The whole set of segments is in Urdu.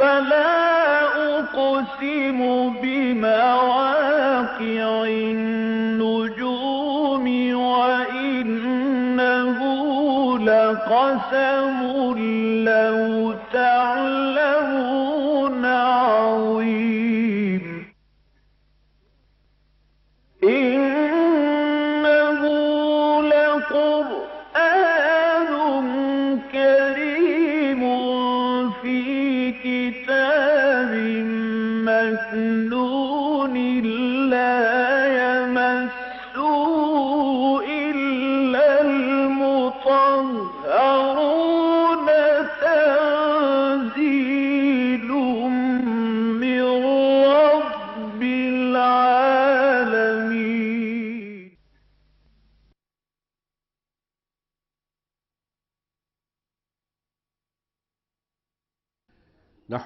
فلا أقسم بمواقع النجوم وإنه لقسم لو تعلمون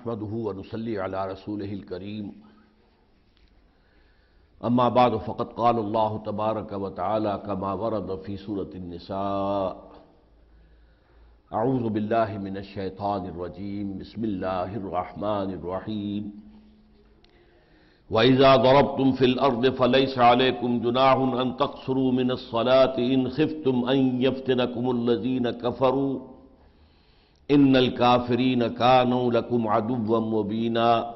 نحمده ونصلي على رسوله الكريم. اما بعد، فقد قال الله تبارك وتعالى كما ورد في سورة النساء. اعوذ بالله من الشيطان الرجيم. بسم الله الرحمن الرحيم. وإذا ضربتم في الأرض فليس عليكم جناح أن تقصروا من الصلاة إن خفتم أن يفتنكم الذين كفروا. ان الكافرين كانوا لكم عدوا مبينا.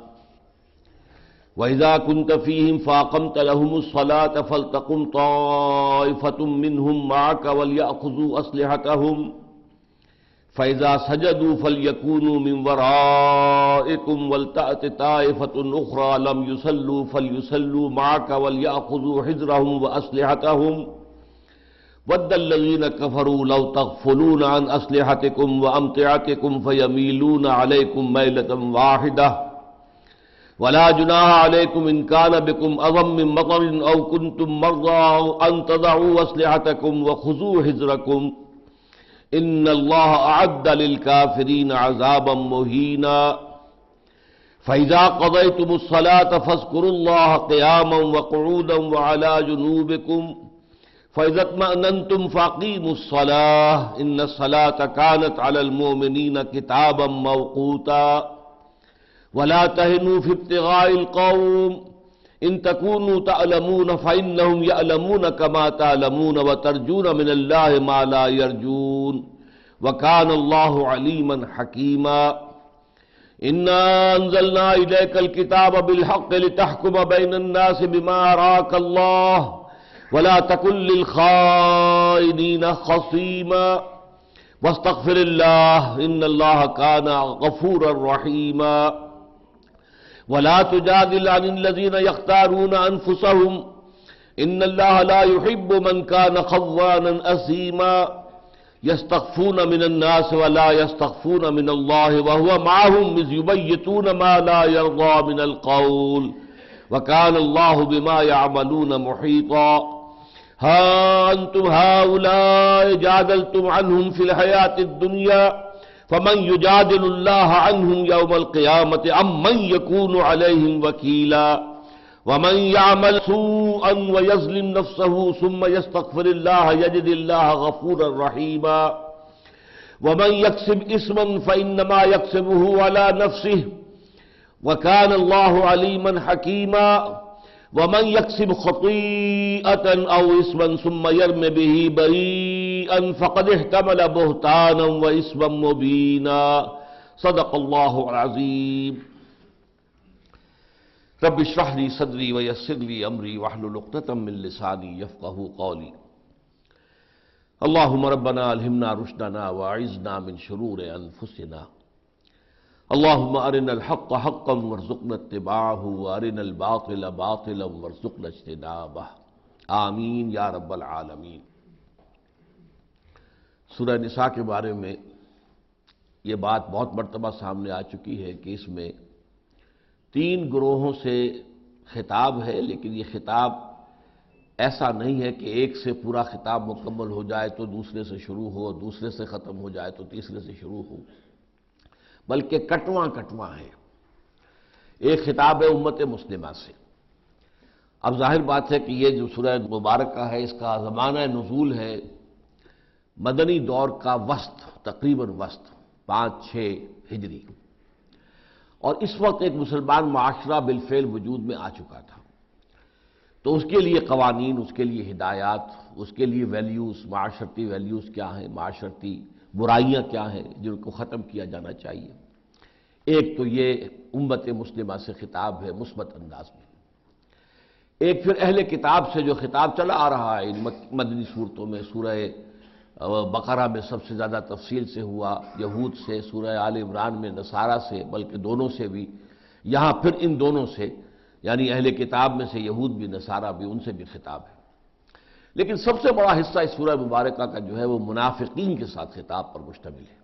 واذا كنت فيهم فاقمت لهم الصلاه فلتقم طائفه منهم معك ولياخذوا اسلحتهم فاذا سجدوا فليكونوا من ورائكم ولتات طائفه اخرى لم يصلوا فليصلوا معك ولياخذوا حذرهم واسلحتهم ود الذين كفروا لو تغفلون عن أسلحتكم وأمتعتكم فيميلون عليكم ميلة واحدة ولا جناح عليكم إن كان بكم أظم من مطر أو كنتم مرضى أن تضعوا أسلحتكم وخذوا حذركم إن الله أعد للكافرين عذابا مهينا فإذا قضيتم الصلاة فاذكروا الله قياما وقعودا وعلى جنوبكم فإذا اطمأننتم فأقيموا الصلاة إن الصلاة كانت على المؤمنين كتابا موقوتا ولا تهنوا في ابتغاء القوم إن تكونوا تعلمون فإنهم يعلمون كما تعلمون وترجون من الله ما لا يرجون وكان الله عليما حكيما إنا أنزلنا إليك الكتاب بالحق لتحكم بين الناس بما أراك الله ولا تكن للخائنين خصيما واستغفر الله إن الله كان غفورا رحيما ولا تجادل عن الذين يختارون أنفسهم إن الله لا يحب من كان خوانا أثيما يستخفون من الناس ولا يستخفون من الله وهو معهم إذ يبيتون ما لا يرضى من القول وكان الله بما يعملون محيطا ها أنتم هؤلاء جادلتم عنهم في الحياة الدنيا فمن يجادل الله عنهم يوم القيامة أم من يكون عليهم وكيلا ومن يعمل سوءا ويظلم نفسه ثم يستغفر الله يجد الله غفورا رحيما ومن يكسب اسما فإنما يكسبه على نفسه وكان الله عليما حكيما ومن يكسب خطيئة أو اسما ثم يرم به بريئا فقد احتمل بهتانا واسما مبينا صدق الله العظيم رب اشرح لي صدري ويسر لي أمري واحلل عقدة من لساني يفقه قولي اللهم ربنا ألهمنا رشدنا وأعذنا من شرور أنفسنا اللهم أرنا الحق حقا وارزقنا اتباعه وأرنا الباطل باطلا وارزقنا اجتنابه آمین یا رب العالمین۔ سورہ نساء کے بارے میں یہ بات بہت مرتبہ سامنے آ چکی ہے کہ اس میں تین گروہوں سے خطاب ہے، لیکن یہ خطاب ایسا نہیں ہے کہ ایک سے پورا خطاب مکمل ہو جائے تو دوسرے سے شروع ہو، دوسرے سے ختم ہو جائے تو تیسرے سے شروع ہو۔ بلکہ کٹواں کٹواں ہے۔ ایک خطاب ہے امت مسلمہ سے۔ اب ظاہر بات ہے کہ یہ جو سورہ مبارکہ ہے، اس کا زمانہ نزول ہے۔ مدنی دور کا وسط، تقریباً وسط، پانچ، چھ ہجری۔ اور اس وقت ایک مسلمان معاشرہ بالفعل وجود میں آ چکا تھا۔ تو اس کے لیے قوانین، اس کے لیے ہدایات، اس کے لیے ویلیوز معاشرتی ویلیوز کیا ہیں؟ معاشرتی برائیاں کیا ہیں جن کو ختم کیا جانا چاہیے؟ ایک تو یہ امت مسلمہ سے خطاب ہے، مثبت انداز میں۔ ایک پھر اہل کتاب سے جو خطاب چلا آ رہا ہے، ان مدنی صورتوں میں سورہ بقرہ میں سب سے زیادہ تفصیل سے ہوا، یہود سے، سورہ آل عمران میں، نصارہ سے، بلکہ دونوں سے بھی۔ یہاں پھر ان دونوں سے یعنی اہل کتاب میں سے یہود بھی، نصارہ بھی، ان سے بھی خطاب ہے۔ لیکن سب سے بڑا حصہ اس سورہ مبارکہ کا جو ہے وہ منافقین کے ساتھ خطاب پر مشتمل ہے۔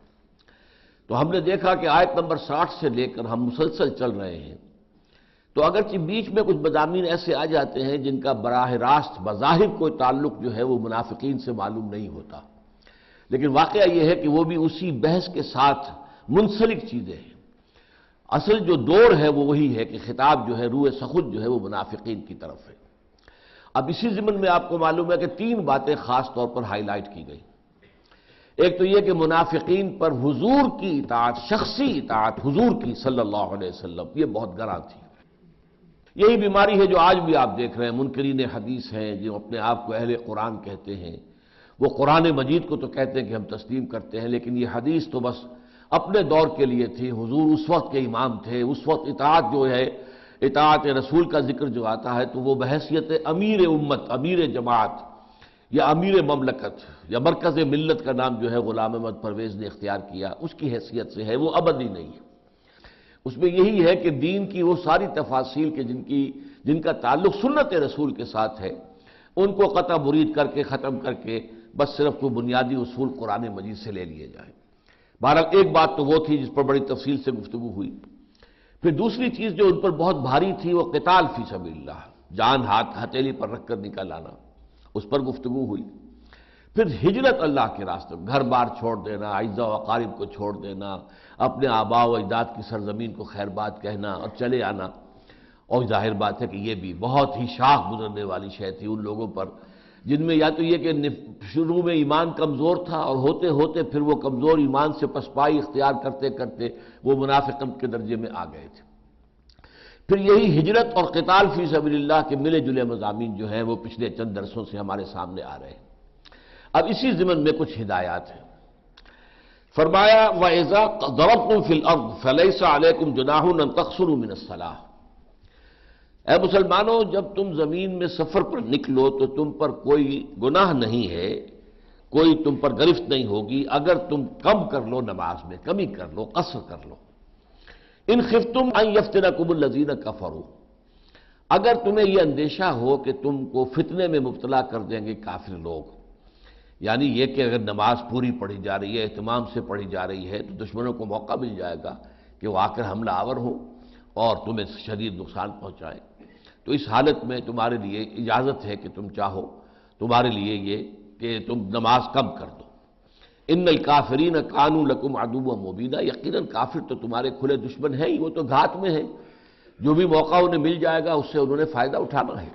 تو ہم نے دیکھا کہ آیت نمبر ساٹھ سے لے کر ہم مسلسل چل رہے ہیں۔ تو اگرچہ بیچ میں کچھ مضامین ایسے آ جاتے ہیں جن کا براہ راست بظاہر کوئی تعلق جو ہے وہ منافقین سے معلوم نہیں ہوتا۔ لیکن واقعہ یہ ہے کہ وہ بھی اسی بحث کے ساتھ منسلک چیزیں ہیں۔ اصل جو دوڑ ہے وہ وہی ہے کہ خطاب جو ہے روح سخت جو ہے وہ منافقین کی طرف ہے۔ اب اسی ضمن میں آپ کو معلوم ہے کہ تین باتیں خاص طور پر ہائی لائٹ کی گئی۔ ایک تو یہ کہ منافقین پر حضور کی اطاعت، شخصی اطاعت حضور کی صلی اللہ علیہ وسلم، یہ بہت گراں تھی۔ یہی بیماری ہے جو آج بھی آپ دیکھ رہے ہیں، منکرین حدیث ہیں، جو اپنے آپ کو اہل قرآن کہتے ہیں۔ وہ قرآن مجید کو تو کہتے ہیں کہ ہم تسلیم کرتے ہیں، لیکن یہ حدیث تو بس اپنے دور کے لیے تھی۔ حضور اس وقت کے امام تھے، اس وقت اطاعت جو ہے اطاعت رسول کا ذکر جو آتا ہے تو وہ بحثیت امیر امت، امیر جماعت یا امیر مملکت یا مرکز ملت کا نام جو ہے غلام احمد پرویز نے اختیار کیا، اس کی حیثیت سے ہے، وہ ابدی نہیں ہے۔ اس میں یہی ہے کہ دین کی وہ ساری تفاصیل کے جن کی، جن کا تعلق سنت رسول کے ساتھ ہے، ان کو قطع برید کر کے، ختم کر کے بس صرف کوئی بنیادی اصول قرآن مجید سے لے لیے جائیں۔ بہرحال ایک بات تو وہ تھی جس پر بڑی تفصیل سے گفتگو ہوئی۔ پھر دوسری چیز جو ان پر بہت بھاری تھی وہ قتال فی سبیل اللہ، جان ہاتھ ہتھیلی پر رکھ کر نکل آنا، اس پر گفتگو ہوئی۔ پھر ہجرت اللہ کے راستے، گھر بار چھوڑ دینا اعزا و قارب کو چھوڑ دینا، اپنے آبا و اجداد کی سرزمین کو خیر بات کہنا اور چلے آنا۔ اور ظاہر بات ہے کہ یہ بھی بہت ہی شاخ گزرنے والی شے تھی ان لوگوں پر۔ جن میں یا تو یہ کہ شروع میں ایمان کمزور تھا اور ہوتے ہوتے پھر وہ کمزور ایمان سے پسپائی اختیار کرتے کرتے وہ منافقت کے درجے میں آ گئے تھے۔ پھر یہی ہجرت اور قتال فی سبیل اللہ کے ملے جلے مضامین جو ہیں وہ پچھلے چند درسوں سے ہمارے سامنے آ رہے ہیں۔ اب اسی ضمن میں کچھ ہدایات ہیں۔ فرمایا و ایزا ضرب تم فل اب فلیسا علیکم جناح تقسر اے مسلمانوں، جب تم زمین میں سفر پر نکلو تو تم پر کوئی گناہ نہیں ہے، کوئی تم پر گرفت نہیں ہوگی۔ اگر تم کم کر لو نماز میں، کمی کر لو، قصر کر لو۔ ان خفتم ان یفتنا کب الزین کفرو اگر تمہیں یہ اندیشہ ہو کہ تم کو فتنے میں مبتلا کر دیں گے کافر لوگ یعنی یہ کہ اگر نماز پوری پڑھی جا رہی ہے، اہتمام سے پڑھی جا رہی ہے، تو دشمنوں کو موقع مل جائے گا کہ وہ آ کر حملہ آور ہوں اور تمہیں شدید نقصان پہنچائیں۔ تو اس حالت میں تمہارے لیے اجازت ہے کہ تم چاہو، تمہارے لیے یہ کہ تم نماز کم کر دو۔ ان الکافرین قانو لکم ادوب و مبینہ یقیناً کافر تو تمہارے کھلے دشمن ہیں ہی وہ تو گھات میں ہیں۔ جو بھی موقع انہیں مل جائے گا، اس سے انہوں نے فائدہ اٹھانا ہے۔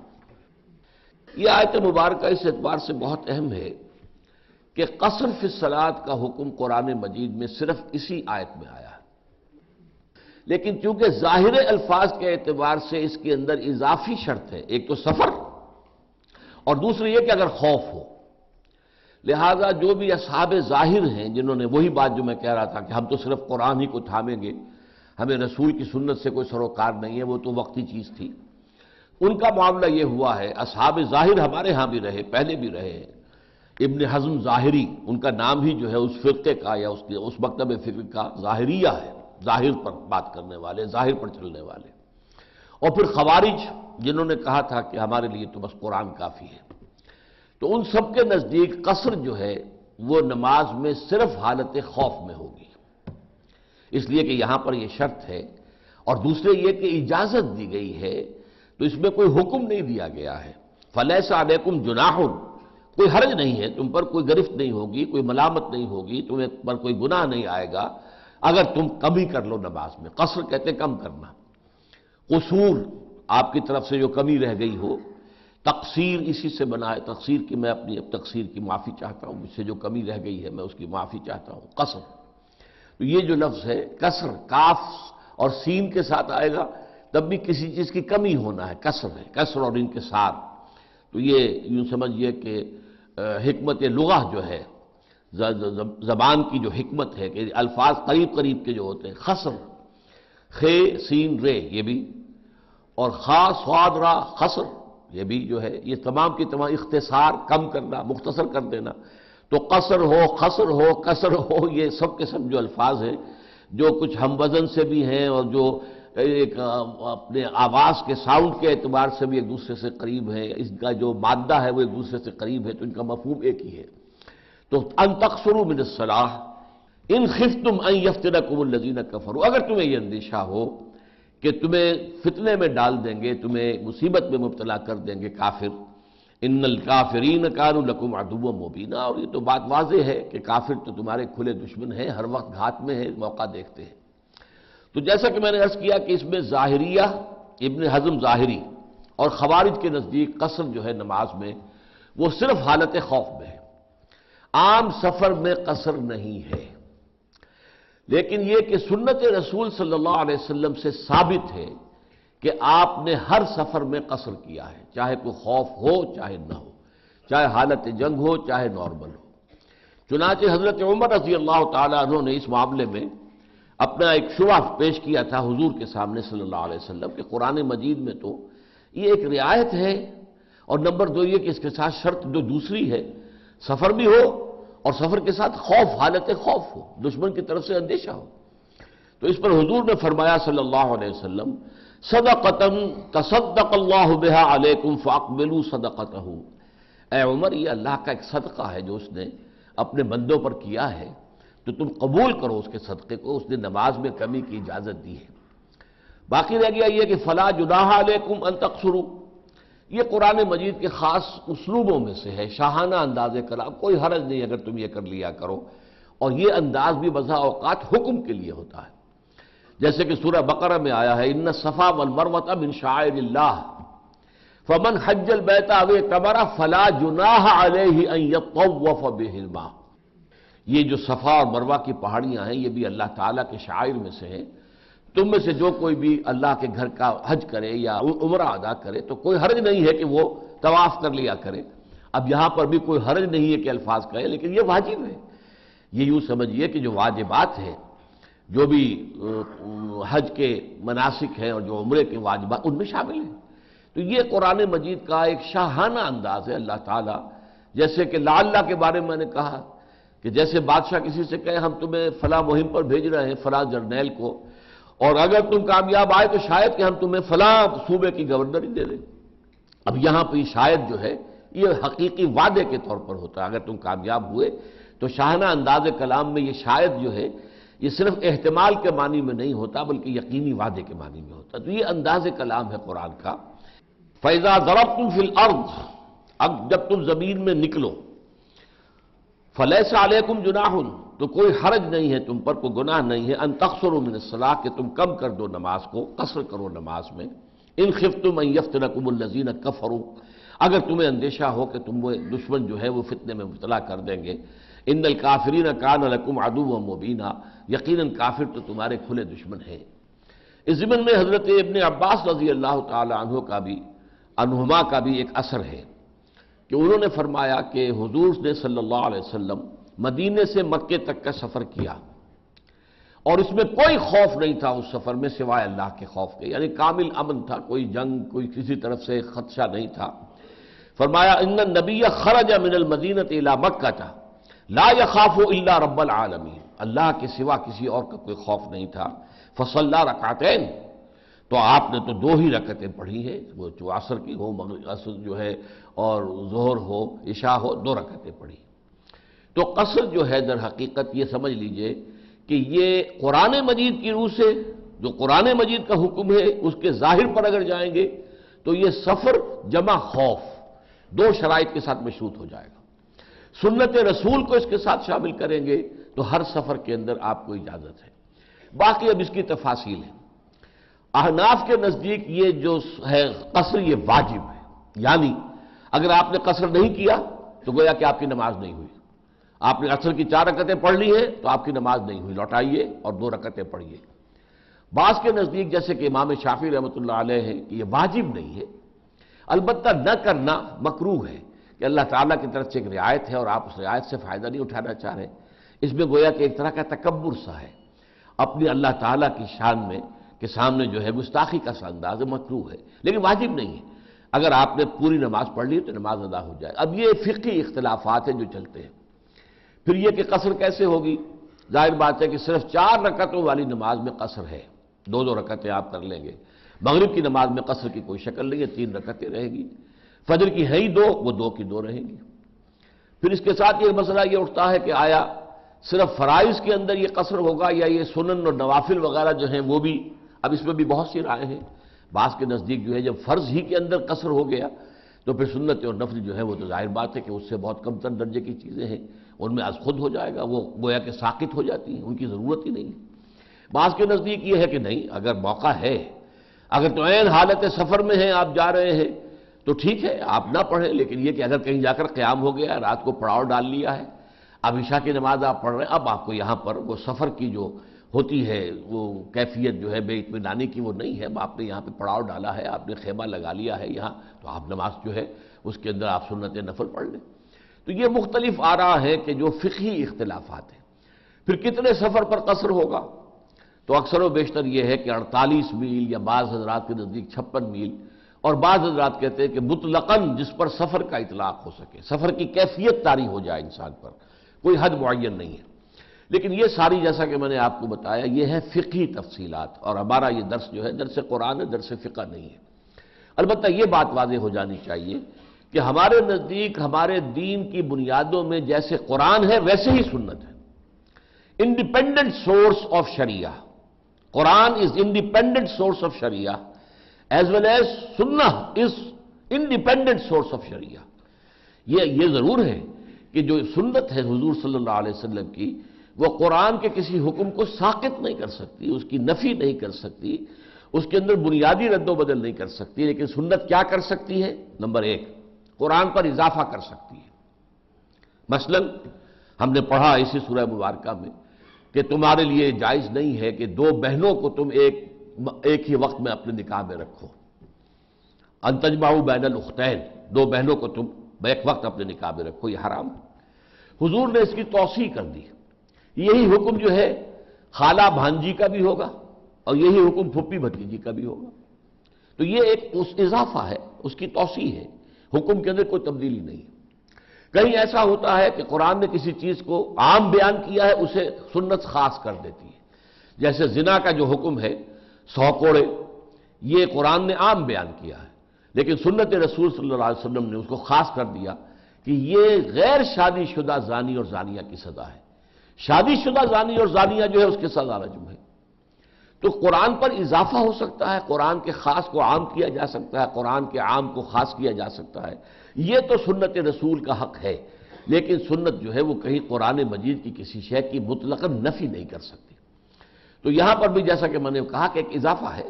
یہ آیت مبارکہ اس اعتبار سے بہت اہم ہے کہ قصر فی الصلاط کا حکم قرآن مجید میں صرف اسی آیت میں آیا۔ لیکن چونکہ ظاہر الفاظ کے اعتبار سے اس کے اندر اضافی شرط ہے، ایک تو سفر اور دوسری یہ کہ اگر خوف ہو۔ لہذا جو بھی اصحاب ظاہر ہیں، جنہوں نے وہی بات جو میں کہہ رہا تھا کہ ہم تو صرف قرآن ہی کو تھامیں گے، ہمیں رسول کی سنت سے کوئی سروکار نہیں ہے، وہ تو وقتی چیز تھی۔ ان کا معاملہ یہ ہوا ہے، اصحاب ظاہر ہمارے ہاں بھی رہے، پہلے بھی رہے ہیں۔ ابن حزم ظاہری، ان کا نام ہی جو ہے اس فرقے کا یا اس اس مکتب فکر کا ظاہریہ ہے۔ ظاہر پر بات کرنے والے، ظاہر پر چلنے والے۔ اور پھر خوارج، جنہوں نے کہا تھا کہ ہمارے لیے تو بس قرآن کافی ہے۔ تو ان سب کے نزدیک قصر جو ہے، وہ نماز میں صرف حالت خوف میں ہوگی۔ اس لیے کہ یہاں پر یہ شرط ہے۔ اور دوسرے یہ کہ اجازت دی گئی ہے، تو اس میں کوئی حکم نہیں دیا گیا ہے۔ فلیسا علیکم جناحن کوئی حرج نہیں ہے تم پر، کوئی گرفت نہیں ہوگی، کوئی ملامت نہیں ہوگی، تمہیں پر کوئی گناہ نہیں آئے گا۔ اگر تم کمی کر لو نماز میں، قصر کہتے کم کرنا۔ قصور، آپ کی طرف سے جو کمی رہ گئی ہو تقسیر اسی سے بنا ہے تقسیر کی میں اپنی اب تقسیر کی معافی چاہتا ہوں مجھ سے جو کمی رہ گئی ہے میں اس کی معافی چاہتا ہوں۔ قصر۔ تو یہ جو لفظ ہے، کسر، کاف اور سین کے ساتھ آئے گا، تب بھی کسی چیز کی کمی ہونا ہے کثر ہے کثر اور ان کے ساتھ۔ تو یہ یوں سمجھیے کہ حکمت لغہ جو ہے زبان کی جو حکمت ہے کہ الفاظ قریب قریب کے جو ہوتے ہیں خسر خے، سین، رے، یہ بھی، اور خاص سواد، را، خسر، یہ بھی جو ہے، یہ تمام کی تمام اختصار کم کرنا، مختصر کر دینا۔ تو قصر ہو، خسر ہو کثر ہو، یہ سب کے سب جو الفاظ ہیں، جو کچھ ہم وزن سے بھی ہیں اور جو ایک، اپنے آواز کے ساؤنڈ کے اعتبار سے بھی ایک دوسرے سے قریب ہے اس کا جو مادہ ہے وہ ایک دوسرے سے قریب ہے، تو ان کا مفہوم ایک ہی ہے۔ تو ان تقسرو من الصلاح، ان خفتم ان یفتنکم الذین کفروا۔ اگر تمہیں یہ اندیشہ ہو کہ تمہیں فتنے میں ڈال دیں گے، تمہیں مصیبت میں مبتلا کر دیں گے کافر، ان الکافرین کانوا لکم عدو مبینہ اور یہ تو بات واضح ہے کہ کافر تو تمہارے کھلے دشمن ہیں، ہر وقت گھات میں ہے موقع دیکھتے ہیں۔ تو جیسا کہ میں نے عرض کیا کہ اس میں ظاہریہ، ابن حزم ظاہری اور خوارج کے نزدیک قصر جو ہے نماز میں، وہ صرف حالت خوف میں ہے۔ عام سفر میں قصر نہیں ہے۔ لیکن یہ کہ سنت رسول صلی اللہ علیہ وسلم سے ثابت ہے کہ آپ نے ہر سفر میں قصر کیا ہے، چاہے کوئی خوف ہو، چاہے نہ ہو، چاہے حالت جنگ ہو، چاہے نارمل ہو۔ چنانچہ حضرت عمر رضی اللہ تعالیٰ عنہ نے اس معاملے میں اپنا ایک شبہ پیش کیا تھا حضور کے سامنے صلی اللہ علیہ وسلم کہ قرآن مجید میں تو یہ ایک رعایت ہے اور نمبر دو یہ کہ اس کے ساتھ شرط جو دوسری ہے سفر بھی ہو اور سفر کے ساتھ خوف، حالت خوف ہو، دشمن کی طرف سے اندیشہ ہو۔ تو اس پر حضور نے فرمایا صلی اللہ علیہ وسلم صدقتم تصدق اللہ بہا علیکم فاقبلوا صدقتہ۔ اے عمر، یہ اللہ کا ایک صدقہ ہے جو اس نے اپنے بندوں پر کیا ہے۔ تو تم قبول کرو اس کے صدقے کو، اس نے نماز میں کمی کی اجازت دی ہے۔ باقی رہ گیا یہ کہ فلا جناح علیکم ان تقصروا۔ یہ قرآن مجید کے خاص اسلوبوں میں سے ہے، شاہانہ انداز کلام، کوئی حرج نہیں اگر تم یہ کر لیا کرو۔ اور یہ انداز بھی بذا اوقات حکم کے لیے ہوتا ہے۔ جیسے کہ سورہ بقرہ میں آیا ہے، ان صفا والمروۃ من شاعر اللہ، فمن حج البیت او تبرا فلا جناح علیہ ان یطوف بہما یہ جو صفا اور مروہ کی پہاڑیاں ہیں، یہ بھی اللہ تعالیٰ کے شاعر میں سے ہیں۔ تم میں سے جو کوئی بھی اللہ کے گھر کا حج کرے یا عمرہ ادا کرے تو کوئی حرج نہیں ہے کہ وہ طواف کر لیا کرے۔ اب یہاں پر بھی کوئی حرج نہیں ہے کہ الفاظ کہے لیکن یہ واجب ہے۔ یہ یوں سمجھیے کہ جو واجبات ہیں، جو بھی حج کے مناسک ہیں اور جو عمرے کے واجبات، ان میں شامل ہیں۔ تو یہ قرآن مجید کا ایک شاہانہ انداز ہے اللہ تعالیٰ۔ جیسے کہ لا اللہ کے بارے میں میں نے کہا کہ جیسے بادشاہ کسی سے کہے، ہم تمہیں فلاں مہم پر بھیج رہے ہیں، فلاں جرنیل کو۔ اور اگر تم کامیاب آئے تو شاید کہ ہم تمہیں فلاں صوبے کی گورنر ہی دے دیں۔ اب یہاں پہ شاید جو ہے، یہ حقیقی وعدے کے طور پر ہوتا ہے۔ اگر تم کامیاب ہوئے تو شاہانہ انداز کلام میں یہ شاید جو ہے، یہ صرف احتمال کے معنی میں نہیں ہوتا، بلکہ یقینی وعدے کے معنی میں ہوتا تو یہ انداز کلام ہے قرآن کا۔ فیضا ضرب تم فی الارض اب جب تم زمین میں نکلو فلیس علیکم جناح تو کوئی حرج نہیں ہے تم پر، کوئی گناہ نہیں ہے۔ ان تقصر من الصلاح کہ تم کم کر دو نماز کو، قصر کرو نماز میں۔ ان خفتم ان یفتنکم الذین کفروا۔ اگر تمہیں اندیشہ ہو کہ تم وہ دشمن جو ہے وہ فتنے میں مبتلا کر دیں گے۔ ان الکافرین کان لکم عدو و مبینہ یقیناً کافر تو تمہارے کھلے دشمن ہیں۔ اس ضمن میں حضرت ابن عباس رضی اللہ تعالی عنہ کا بھی انہما کا بھی ایک اثر ہے کہ انہوں نے فرمایا کہ حضور نے صلی اللہ علیہ وسلم مدینے سے مکے تک کا سفر کیا۔ اور اس میں کوئی خوف نہیں تھا اس سفر میں سوائے اللہ کے خوف کے۔ یعنی کامل امن تھا، کوئی جنگ، کوئی کسی طرف سے خدشہ نہیں تھا۔ فرمایا، ان نبی خرج من المدینت الى مکہ تھا لا يخاف الا رب العالمین۔ اللہ کے سوا کسی اور کا کوئی خوف نہیں تھا۔ فصل رکعتین۔ تو آپ نے تو دو ہی رکعتیں پڑھی ہیں، وہ جو عصر کی ہو عصر جو ہے، اور ظہر ہو، عشاء ہو، دو رکعتیں پڑھی۔ تو قصر جو ہے در حقیقت یہ سمجھ لیجیے کہ یہ قرآن مجید کی روح سے جو قرآن مجید کا حکم ہے، اس کے ظاہر پر اگر جائیں گے تو یہ سفر جمع خوف دو شرائط کے ساتھ مشروط ہو جائے گا۔ سنت رسول کو اس کے ساتھ شامل کریں گے تو ہر سفر کے اندر آپ کو اجازت ہے۔ باقی اب اس کی تفاصیل ہے۔ احناف کے نزدیک یہ جو ہے قصر، یہ واجب ہے۔ یعنی اگر آپ نے قصر نہیں کیا تو گویا کہ آپ کی نماز نہیں ہوئی۔ آپ نے اثر کی چار رکتیں پڑھ لی ہیں تو آپ کی نماز نہیں ہوئی، لوٹائیے اور دو رکتیں پڑھیے۔ بعض کے نزدیک جیسے کہ امام شافی رحمۃ اللہ علیہ ہے کہ یہ واجب نہیں ہے۔ البتہ نہ کرنا مکرو ہے کہ اللہ تعالیٰ کی طرف سے ایک رعایت ہے اور آپ اس رعایت سے فائدہ نہیں اٹھانا چاہ رہے۔ اس میں گویا کہ ایک طرح کا تکبر سا ہے۔ اپنی اللہ تعالیٰ کی شان میں کہ سامنے جو ہے گستاخی کا سا انداز مکرو ہے، لیکن واجب نہیں ہے۔ اگر آپ نے پوری نماز پڑھ لی تو نماز ادا ہو جائے۔ اب یہ فقی اختلافات ہیں جو چلتے ہیں۔ پھر یہ کہ قصر کیسے ہوگی؟ ظاہر بات ہے کہ صرف چار رکعتوں والی نماز میں قصر ہے۔ دو دو رکعتیں آپ کر لیں گے۔ مغرب کی نماز میں قصر کی کوئی شکل نہیں ہے، تین رکعتیں رہے گی۔ فجر کی ہے ہی دو، وہ دو کی دو رہیں گی۔ پھر اس کے ساتھ یہ مسئلہ یہ اٹھتا ہے کہ آیا صرف فرائض کے اندر یہ قصر ہوگا یا یہ سنن اور نوافل وغیرہ جو ہیں وہ بھی، اب اس میں بھی بہت سی رائے ہیں۔ بعض کے نزدیک جو ہے، جب فرض ہی کے اندر قصر ہو گیا تو پھر سنت اور نفل جو ہے وہ تو ظاہر بات ہے کہ اس سے بہت کم تر درجے کی چیزیں ہیں۔ ان میں از خود ہو جائے گا، وہ گویا کہ ساکت ہو جاتی ہیں، ان کی ضرورت ہی نہیں ہے۔ بعض کے نزدیک یہ ہے کہ نہیں، اگر موقع ہے، اگر تو عین حالت سفر میں ہیں، آپ جا رہے ہیں، تو ٹھیک ہے، آپ نہ پڑھیں، لیکن یہ کہ اگر کہیں جا کر قیام ہو گیا، رات کو پڑاؤ ڈال لیا ہے، اب عشاء کی نماز آپ پڑھ رہے ہیں، اب آپ کو یہاں پر وہ سفر کی جو ہوتی ہے، وہ کیفیت جو ہے، بے اطمینانی کی وہ نہیں ہے۔ آپ نے یہاں پہ پڑاؤ ڈالا ہے، آپ نے خیمہ لگا لیا ہے یہاں، تو آپ نماز جو ہے، اس کے اندر آپ سنت نفل پڑھ لیں۔ تو یہ مختلف آ رہا ہے کہ جو فقہی اختلافات ہیں۔ پھر کتنے سفر پر قصر ہوگا؟ تو اکثر و بیشتر یہ ہے کہ اڑتالیس میل یا بعض حضرات کے نزدیک چھپن میل۔ اور بعض حضرات کہتے ہیں کہ مطلقاً جس پر سفر کا اطلاق ہو سکے۔ سفر کی کیفیت تاری ہو جائے انسان پر۔ کوئی حد معین نہیں ہے۔ لیکن یہ ساری جیسا کہ میں نے آپ کو بتایا، یہ ہے فقہی تفصیلات۔ اور ہمارا یہ درس جو ہے، درس قرآن ہے، درس فقہ نہیں ہے۔ البتہ یہ بات واضح ہو جانی چاہیے کہ ہمارے نزدیک ہمارے دین کی بنیادوں میں جیسے قرآن ہے، ویسے ہی سنت ہے۔ Independent source of sharia Quran is independent source of sharia as well as Sunnah is independent source of شریعہ یہ یہ ضرور ہے کہ جو سنت ہے حضور صلی اللہ علیہ وسلم کی، وہ قرآن کے کسی حکم کو ساقت نہیں کر سکتی، اس کی نفی نہیں کر سکتی، اس کے اندر بنیادی رد و بدل نہیں کر سکتی، لیکن سنت کیا کر سکتی ہے؟ نمبر ایک۔ قرآن پر اضافہ کر سکتی ہے۔ مثلا ہم نے پڑھا اسی سورہ مبارکہ میں کہ تمہارے لیے جائز نہیں ہے کہ دو بہنوں کو تم ایک ایک ہی وقت میں اپنے نکاح میں رکھو۔ انتجماؤ بین الختین دو بہنوں کو تم ایک وقت اپنے نکاح میں رکھو، یہ حرام۔ حضور نے اس کی توسیع کر دی۔ یہی حکم جو ہے، خالہ بھانجی کا بھی ہوگا اور یہی حکم پھپھی بھتیجی کا بھی ہوگا۔ تو یہ ایک اس اضافہ ہے، اس کی توسیع ہے۔ حکم کے اندر کوئی تبدیلی نہیں ہے۔ کہیں ایسا ہوتا ہے کہ قرآن نے کسی چیز کو عام بیان کیا ہے، اسے سنت خاص کر دیتی ہے۔ جیسے زنا کا جو حکم ہے، سو کوڑے، یہ قرآن نے عام بیان کیا ہے۔ لیکن سنت رسول صلی اللہ علیہ وسلم نے اس کو خاص کر دیا کہ یہ غیر شادی شدہ زانی اور زانیہ کی سزا ہے۔ شادی شدہ زانی اور زانیہ جو ہے، اس کے سزا رجم ہے۔ تو قرآن پر اضافہ ہو سکتا ہے، قرآن کے خاص کو عام کیا جا سکتا ہے، قرآن کے عام کو خاص کیا جا سکتا ہے۔ یہ تو سنت رسول کا حق ہے، لیکن سنت جو ہے وہ کہیں قرآن مجید کی کسی شے کی مطلق نفی نہیں کر سکتی۔ تو یہاں پر بھی جیسا کہ میں نے کہا کہ ایک اضافہ ہے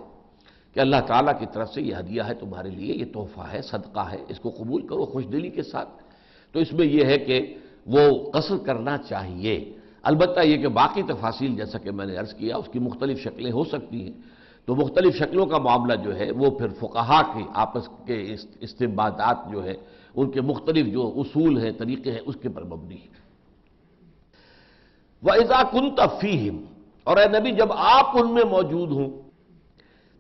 کہ اللہ تعالیٰ کی طرف سے یہ ہدیہ ہے تمہارے لیے، یہ تحفہ ہے، صدقہ ہے، اس کو قبول کرو خوش دلی کے ساتھ۔ تو اس میں یہ ہے کہ وہ قصر کرنا چاہیے۔ البتہ یہ کہ باقی تفاصیل جیسا کہ میں نے عرض کیا، اس کی مختلف شکلیں ہو سکتی ہیں۔ تو مختلف شکلوں کا معاملہ جو ہے، وہ پھر فقہا کے آپس کے استعمالات جو ہے، ان کے مختلف جو اصول ہیں، طریقے ہیں، اس کے پر مبنی ہے وہ ایزا کن تفیم اور اے نبی، جب آپ ان میں موجود ہوں،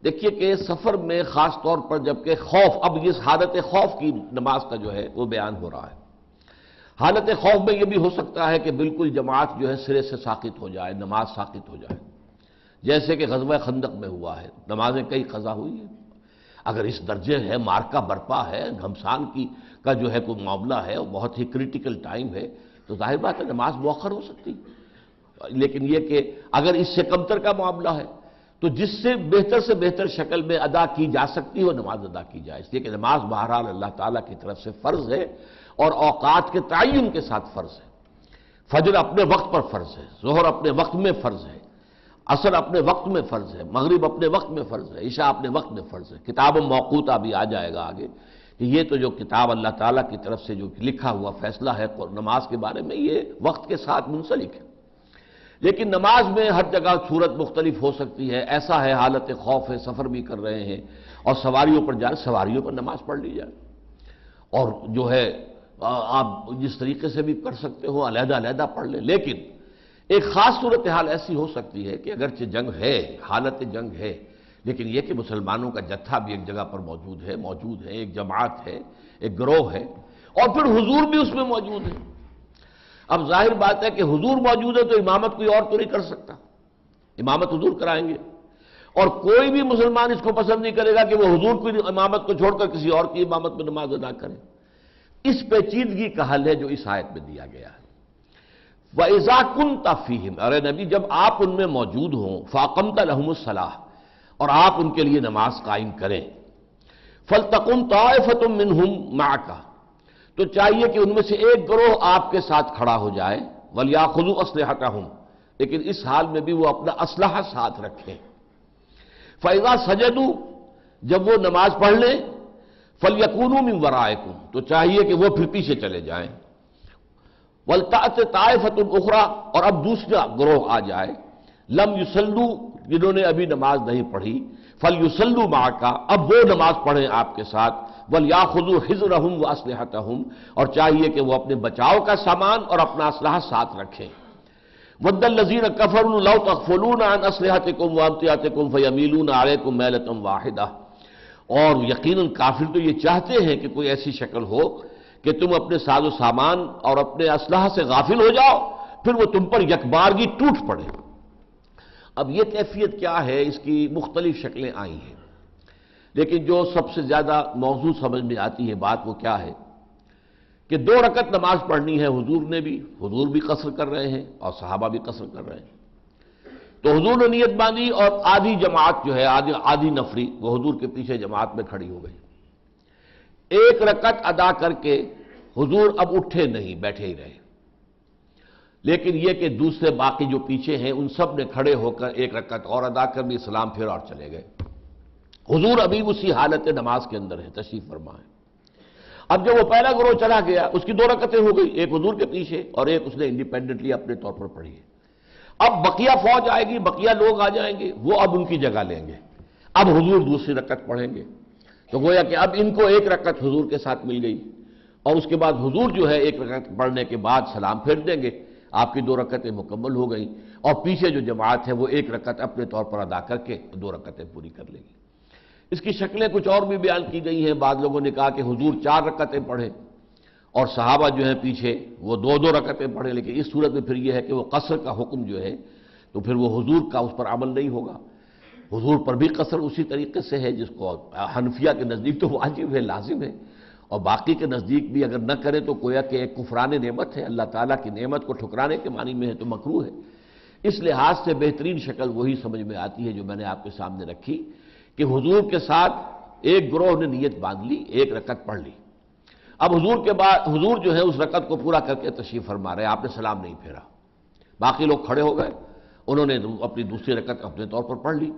دیکھیے کہ سفر میں خاص طور پر جبکہ خوف، اب اس حالت خوف کی نماز کا جو ہے، وہ بیان ہو رہا ہے۔ حالت خوف میں یہ بھی ہو سکتا ہے کہ بالکل جماعت جو ہے سرے سے ساقت ہو جائے، نماز ساقت ہو جائے۔ جیسے کہ غزوہ خندق میں ہوا ہے، نمازیں کئی قضا ہوئی ہیں۔ اگر اس درجے ہے مارکا برپا ہے، گھمسان کی کا جو ہے کوئی معاملہ ہے، وہ بہت ہی کریٹیکل ٹائم ہے، تو ظاہر بات ہے نماز مؤخر ہو سکتی۔ لیکن یہ کہ اگر اس سے کمتر کا معاملہ ہے، تو جس سے بہتر سے بہتر شکل میں ادا کی جا سکتی وہ نماز ادا کی جائے۔ اس لیے کہ نماز بہرحال اللہ تعالیٰ کی طرف سے فرض ہے۔ اور اوقات کے تعین کے ساتھ فرض ہے۔ فجر اپنے وقت پر فرض ہے، ظہر اپنے وقت میں فرض ہے اثر اپنے وقت میں فرض ہے، مغرب اپنے وقت میں فرض ہے، عشاء اپنے وقت میں فرض ہے۔ کتاب و موقوطہ بھی آ جائے گا آگے کہ یہ تو جو کتاب اللہ تعالیٰ کی طرف سے جو لکھا ہوا فیصلہ ہے نماز کے بارے میں، یہ وقت کے ساتھ منسلک ہے۔ لیکن نماز میں ہر جگہ صورت مختلف ہو سکتی ہے، ایسا ہے حالت خوف ہے، سفر بھی کر رہے ہیں اور سواریوں پر جائیں سواریوں پر نماز پڑھ لی جائے۔ اور جو ہے آپ جس طریقے سے بھی کر سکتے ہو، علیحدہ علیحدہ پڑھ لیں۔ لیکن ایک خاص صورتحال ایسی ہو سکتی ہے کہ اگرچہ جنگ ہے، حالت جنگ ہے، لیکن یہ کہ مسلمانوں کا جتھا بھی ایک جگہ پر موجود ہے موجود ہے، ایک جماعت ہے، ایک گروہ ہے، اور پھر حضور بھی اس میں موجود ہے۔ اب ظاہر بات ہے کہ حضور موجود ہے تو امامت کوئی اور تو نہیں کر سکتا۔ امامت حضور کرائیں گے۔ اور کوئی بھی مسلمان اس کو پسند نہیں کرے گا کہ وہ حضور کی امامت کو چھوڑ کر کسی اور کی امامت میں نماز ادا کرے۔ اس پیچیدگی کا حل ہے جو اس آیت میں دیا گیا ہے۔ وہ کن تفیم ارے نبی، جب آپ ان میں موجود ہوں، فاقمت الحم الصلاح اور آپ ان کے لیے نماز قائم کریں فلتقن طائفتم منہم معکا تو چاہیے کہ ان میں سے ایک گروہ آپ کے ساتھ کھڑا ہو جائے ولیا خلو اسلحہ ہوں لیکن اس حال میں بھی وہ اپنا اسلحہ ساتھ رکھیں۔ فیضا سجدو جب وہ نماز پڑھ لیں فل یقون ورائے تو چاہیے کہ وہ پھر پیچھے چلے جائیں۔ ولتا طائفت اخرا اور اب دوسرا گروہ آ جائے۔ لم یوسلو جنہوں نے ابھی نماز نہیں پڑھی۔ فل یوسلو ماں کا اب وہ نماز پڑھیں آپ کے ساتھ۔ ول یا خزو حضر ہوں و اور چاہیے کہ وہ اپنے بچاؤ کا سامان اور اپنا اسلحہ ساتھ رکھیں۔ ود الزین کفر لو تخلون عن اسلحت کم وامتیات کم فیملون علیکم میلتم واحدہ اور یقیناً کافر تو یہ چاہتے ہیں کہ کوئی ایسی شکل ہو کہ تم اپنے ساز و سامان اور اپنے اسلحہ سے غافل ہو جاؤ، پھر وہ تم پر یکبارگی ٹوٹ پڑے۔ اب یہ کیفیت کیا ہے؟ اس کی مختلف شکلیں آئی ہیں۔ لیکن جو سب سے زیادہ موضوع سمجھ میں آتی ہے بات وہ کیا ہے؟ کہ دو رکت نماز پڑھنی ہے، حضور نے بھی، حضور بھی قصر کر رہے ہیں اور صحابہ بھی قصر کر رہے ہیں۔ تو حضور نے نیت باندھی اور آدھی جماعت جو ہے، آدھی آدھی نفری وہ حضور کے پیچھے جماعت میں کھڑی ہو گئی۔ ایک رکت ادا کر کے حضور اب اٹھے نہیں، بیٹھے ہی رہے۔ لیکن یہ کہ دوسرے باقی جو پیچھے ہیں، ان سب نے کھڑے ہو کر ایک رکت اور ادا کر بھی اسلام پھر اور چلے گئے۔ حضور ابھی اسی حالت نماز کے اندر ہے تشریف فرما ہے۔ اب جب وہ پہلا گروہ چلا گیا، اس کی دو رکتیں ہو گئی، ایک حضور کے پیچھے اور ایک اس نے انڈیپینڈنٹلی اپنے طور پر پڑھی ہے۔ اب بقیہ فوج آئے گی، بقیہ لوگ آ جائیں گے، وہ اب ان کی جگہ لیں گے۔ اب حضور دوسری رکت پڑھیں گے۔ تو گویا کہ اب ان کو ایک رکت حضور کے ساتھ مل گئی۔ اور اس کے بعد حضور جو ہے ایک رکت پڑھنے کے بعد سلام پھیر دیں گے۔ آپ کی دو رکتیں مکمل ہو گئیں۔ اور پیچھے جو جماعت ہے وہ ایک رکت اپنے طور پر ادا کر کے دو رکتیں پوری کر لیں گی۔ اس کی شکلیں کچھ اور بھی بیان کی گئی ہیں۔ بعض لوگوں نے کہا کہ حضور چار رکتیں پڑھیں۔ اور صحابہ جو ہیں پیچھے وہ دو دو رکتیں پڑھیں، لیکن اس صورت میں پھر یہ ہے کہ وہ قصر کا حکم جو ہے، تو پھر وہ حضور کا اس پر عمل نہیں ہوگا۔ حضور پر بھی قصر اسی طریقے سے ہے، جس کو حنفیہ کے نزدیک تو واجب ہے، لازم ہے۔ اور باقی کے نزدیک بھی اگر نہ کرے تو کویا کہ ایک کفران نعمت ہے۔ اللہ تعالیٰ کی نعمت کو ٹھکرانے کے معنی میں ہے تو مکرو ہے۔ اس لحاظ سے بہترین شکل وہی سمجھ میں آتی ہے جو میں نے آپ کے سامنے رکھی کہ حضور کے ساتھ ایک گروہ نے نیت باندھ لی، ایک رکت پڑھ لی۔ اب حضور کے بعد حضور جو ہے اس رکت کو پورا کر کے تشریف فرما رہے آپ نے سلام نہیں پھیرا۔ باقی لوگ کھڑے ہو گئے۔ انہوں نے اپنی دوسری رکت اپنے طور پر پڑھ لی۔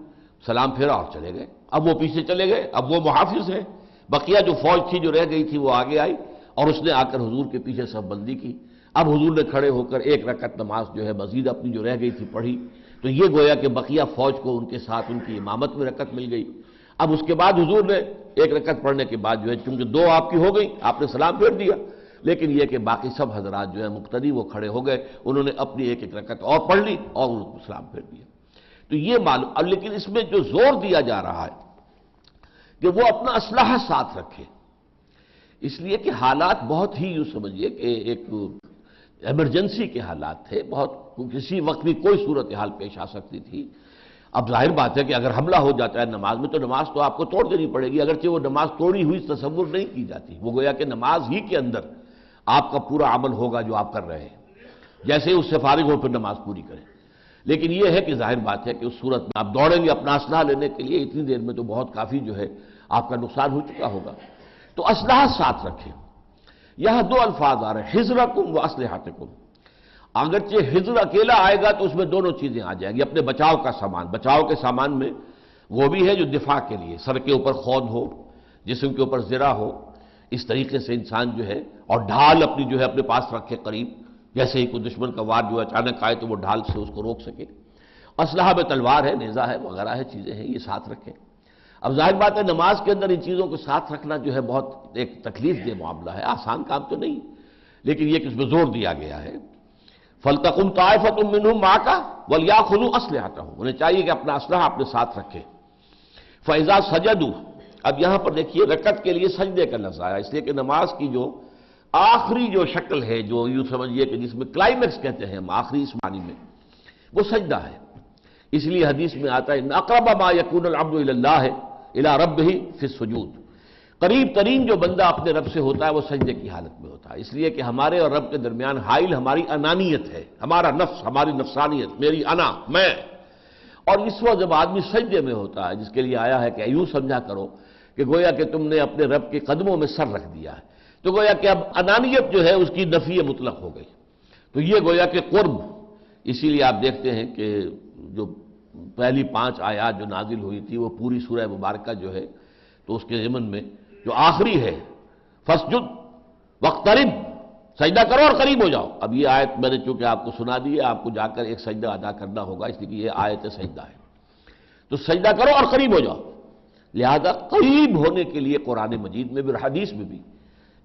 سلام پھیرا اور چلے گئے۔ اب وہ پیچھے چلے گئے۔ اب وہ محافظ ہیں۔ بقیہ جو فوج تھی جو رہ گئی تھی وہ آگے آئی اور اس نے آ کر حضور کے پیچھے سب بندی کی۔ اب حضور نے کھڑے ہو کر ایک رکت نماز جو ہے مزید اپنی جو رہ گئی تھی پڑھی۔ تو یہ گویا کہ بقیہ فوج کو ان کے ساتھ ان کی امامت میں رکت مل گئی۔ اب اس کے بعد حضور نے ایک رکت پڑھنے کے بعد جو ہے چونکہ دو آپ کی ہو گئی، آپ نے سلام پھیر دیا۔ لیکن یہ کہ باقی سب حضرات جو ہے مقتدی وہ کھڑے ہو گئے، انہوں نے اپنی ایک ایک رکت اور پڑھ لی اور ان کو سلام پھیر دیا۔ تو یہ معلوم لیکن اس میں جو زور دیا جا رہا ہے کہ وہ اپنا اسلحہ ساتھ رکھے۔ اس لیے کہ حالات بہت ہی یوں سمجھیے کہ ایک ایمرجنسی کے حالات تھے، بہت کسی وقت بھی کوئی صورتحال پیش آ سکتی تھی۔ اب ظاہر بات ہے کہ اگر حملہ ہو جاتا ہے نماز میں تو نماز تو آپ کو توڑ دینی پڑے گی، اگرچہ وہ نماز توڑی ہوئی تصور نہیں کی جاتی۔ وہ گویا کہ نماز ہی کے اندر آپ کا پورا عمل ہوگا جو آپ کر رہے ہیں۔ جیسے اس سے فارغ ہو پھر نماز پوری کریں۔ لیکن یہ ہے کہ ظاہر بات ہے کہ اس صورت میں آپ دوڑیں گے اپنا اسلحہ لینے کے لیے اتنی دیر میں تو بہت کافی جو ہے آپ کا نقصان ہو چکا ہوگا۔ تو اسلحہ ساتھ رکھیں۔ یہاں دو الفاظ آ رہے ہیں ہزر کم و اسلحات کم اگرچہ ہزر اکیلا آئے گا تو اس میں دونوں چیزیں آ جائیں گی، اپنے بچاؤ کا سامان۔ بچاؤ کے سامان میں وہ بھی ہے جو دفاع کے لیے، سر کے اوپر خود ہو، جسم کے اوپر زرا ہو، اس طریقے سے انسان جو ہے، اور ڈھال اپنی جو ہے، اپنے پاس رکھے قریب، جیسے ہی کوئی دشمن کا وار جو اچانک آئے تو وہ ڈھال سے اس کو روک سکے۔ اسلحہ میں تلوار ہے نیزا ہے، وغیرہ ہے، چیزیں ہیں، یہ ساتھ رکھیں۔ اب ظاہر بات ہے، نماز کے اندر ان چیزوں کو ساتھ رکھنا جو ہے، بہت ایک تکلیف دہ معاملہ ہے، آسان کام تو نہیں، لیکن یہ کس میں زور دیا گیا ہے۔ فلتقم طائفت منہم ماں کا ولیا خلو اسلحہ ہوں انہیں چاہیے کہ اپنا اسلحہ اپنے ساتھ رکھے۔ فیضا سجدو اب یہاں پر دیکھیے رکت کے لیے سجدے کا لفظ آیا، اس لیے کہ نماز کی جو آخری جو شکل ہے، جو یوں سمجھیے کہ جس میں کلائمیکس کہتے ہیں ہم، آخری اس معنی میں، وہ سجدہ ہے۔ اس لیے حدیث میں آتا ہے اقرب ما یکون العبد اللہ ہے الی رب ہی فی السجود۔ قریب ترین جو بندہ اپنے رب سے ہوتا ہے وہ سجدے کی حالت میں ہوتا ہے۔ اس لیے کہ ہمارے اور رب کے درمیان حائل ہماری انانیت ہے۔ ہمارا نفس، ہماری نفسانیت، میری انا، میں۔ اور اس وقت جب آدمی سجدے میں ہوتا ہے، جس کے لیے آیا ہے کہ یوں سمجھا کرو کہ گویا کہ تم نے اپنے رب کے قدموں میں سر رکھ دیا ہے۔ تو گویا کہ اب انانیت جو ہے، اس کی نفی مطلق ہو گئی۔ تو یہ گویا کہ قرب۔ اسی لیے آپ دیکھتے ہیں کہ جو پہلی پانچ آیات جو نازل ہوئی تھی، وہ پوری سورہ مبارکہ جو ہے، تو اس کے ضمن میں جو آخری ہے فسجد وقترب سجدہ کرو اور قریب ہو جاؤ۔ اب یہ آیت میں نے چونکہ آپ کو سنا دی ہے، آپ کو جا کر ایک سجدہ ادا کرنا ہوگا، اس لیے کہ یہ آیت سجدہ ہے۔ تو سجدہ کرو اور قریب ہو جاؤ۔ لہذا قریب ہونے کے لیے قرآن مجید میں بھی حدیث میں بھی۔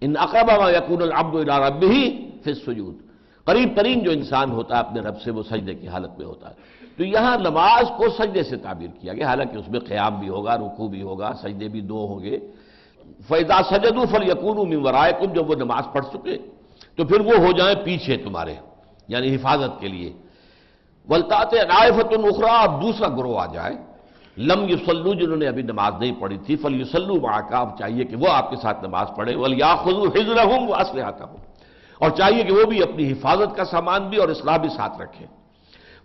ان اقرب ما یقون العبد الى ربه فی السجود۔ قریب ترین جو انسان ہوتا ہے اپنے رب سے، وہ سجدے کی حالت میں ہوتا ہے۔ تو یہاں نماز کو سجدے سے تعبیر کیا گیا۔ حالانکہ اس میں قیام بھی ہوگا، رکوع بھی ہوگا، سجدے بھی دو ہوں گے۔ فیضا سجد فل یقون من ورائکم جب وہ نماز پڑھ چکے، تو پھر وہ ہو جائیں پیچھے تمہارے یعنی حفاظت کے لیے۔ ولطاط رائفت اخرا اب دوسرا گروہ آ جائے۔ لم یسلو جنہوں نے ابھی نماز نہیں پڑھی تھی فل یسلو کا چاہیے کہ وہ آپ کے ساتھ نماز پڑھے۔ ولیا خزو حضر ہوں وہ اسلحہ ہوں اور چاہیے کہ وہ بھی اپنی حفاظت کا سامان بھی اور اصلاح بھی ساتھ رکھیں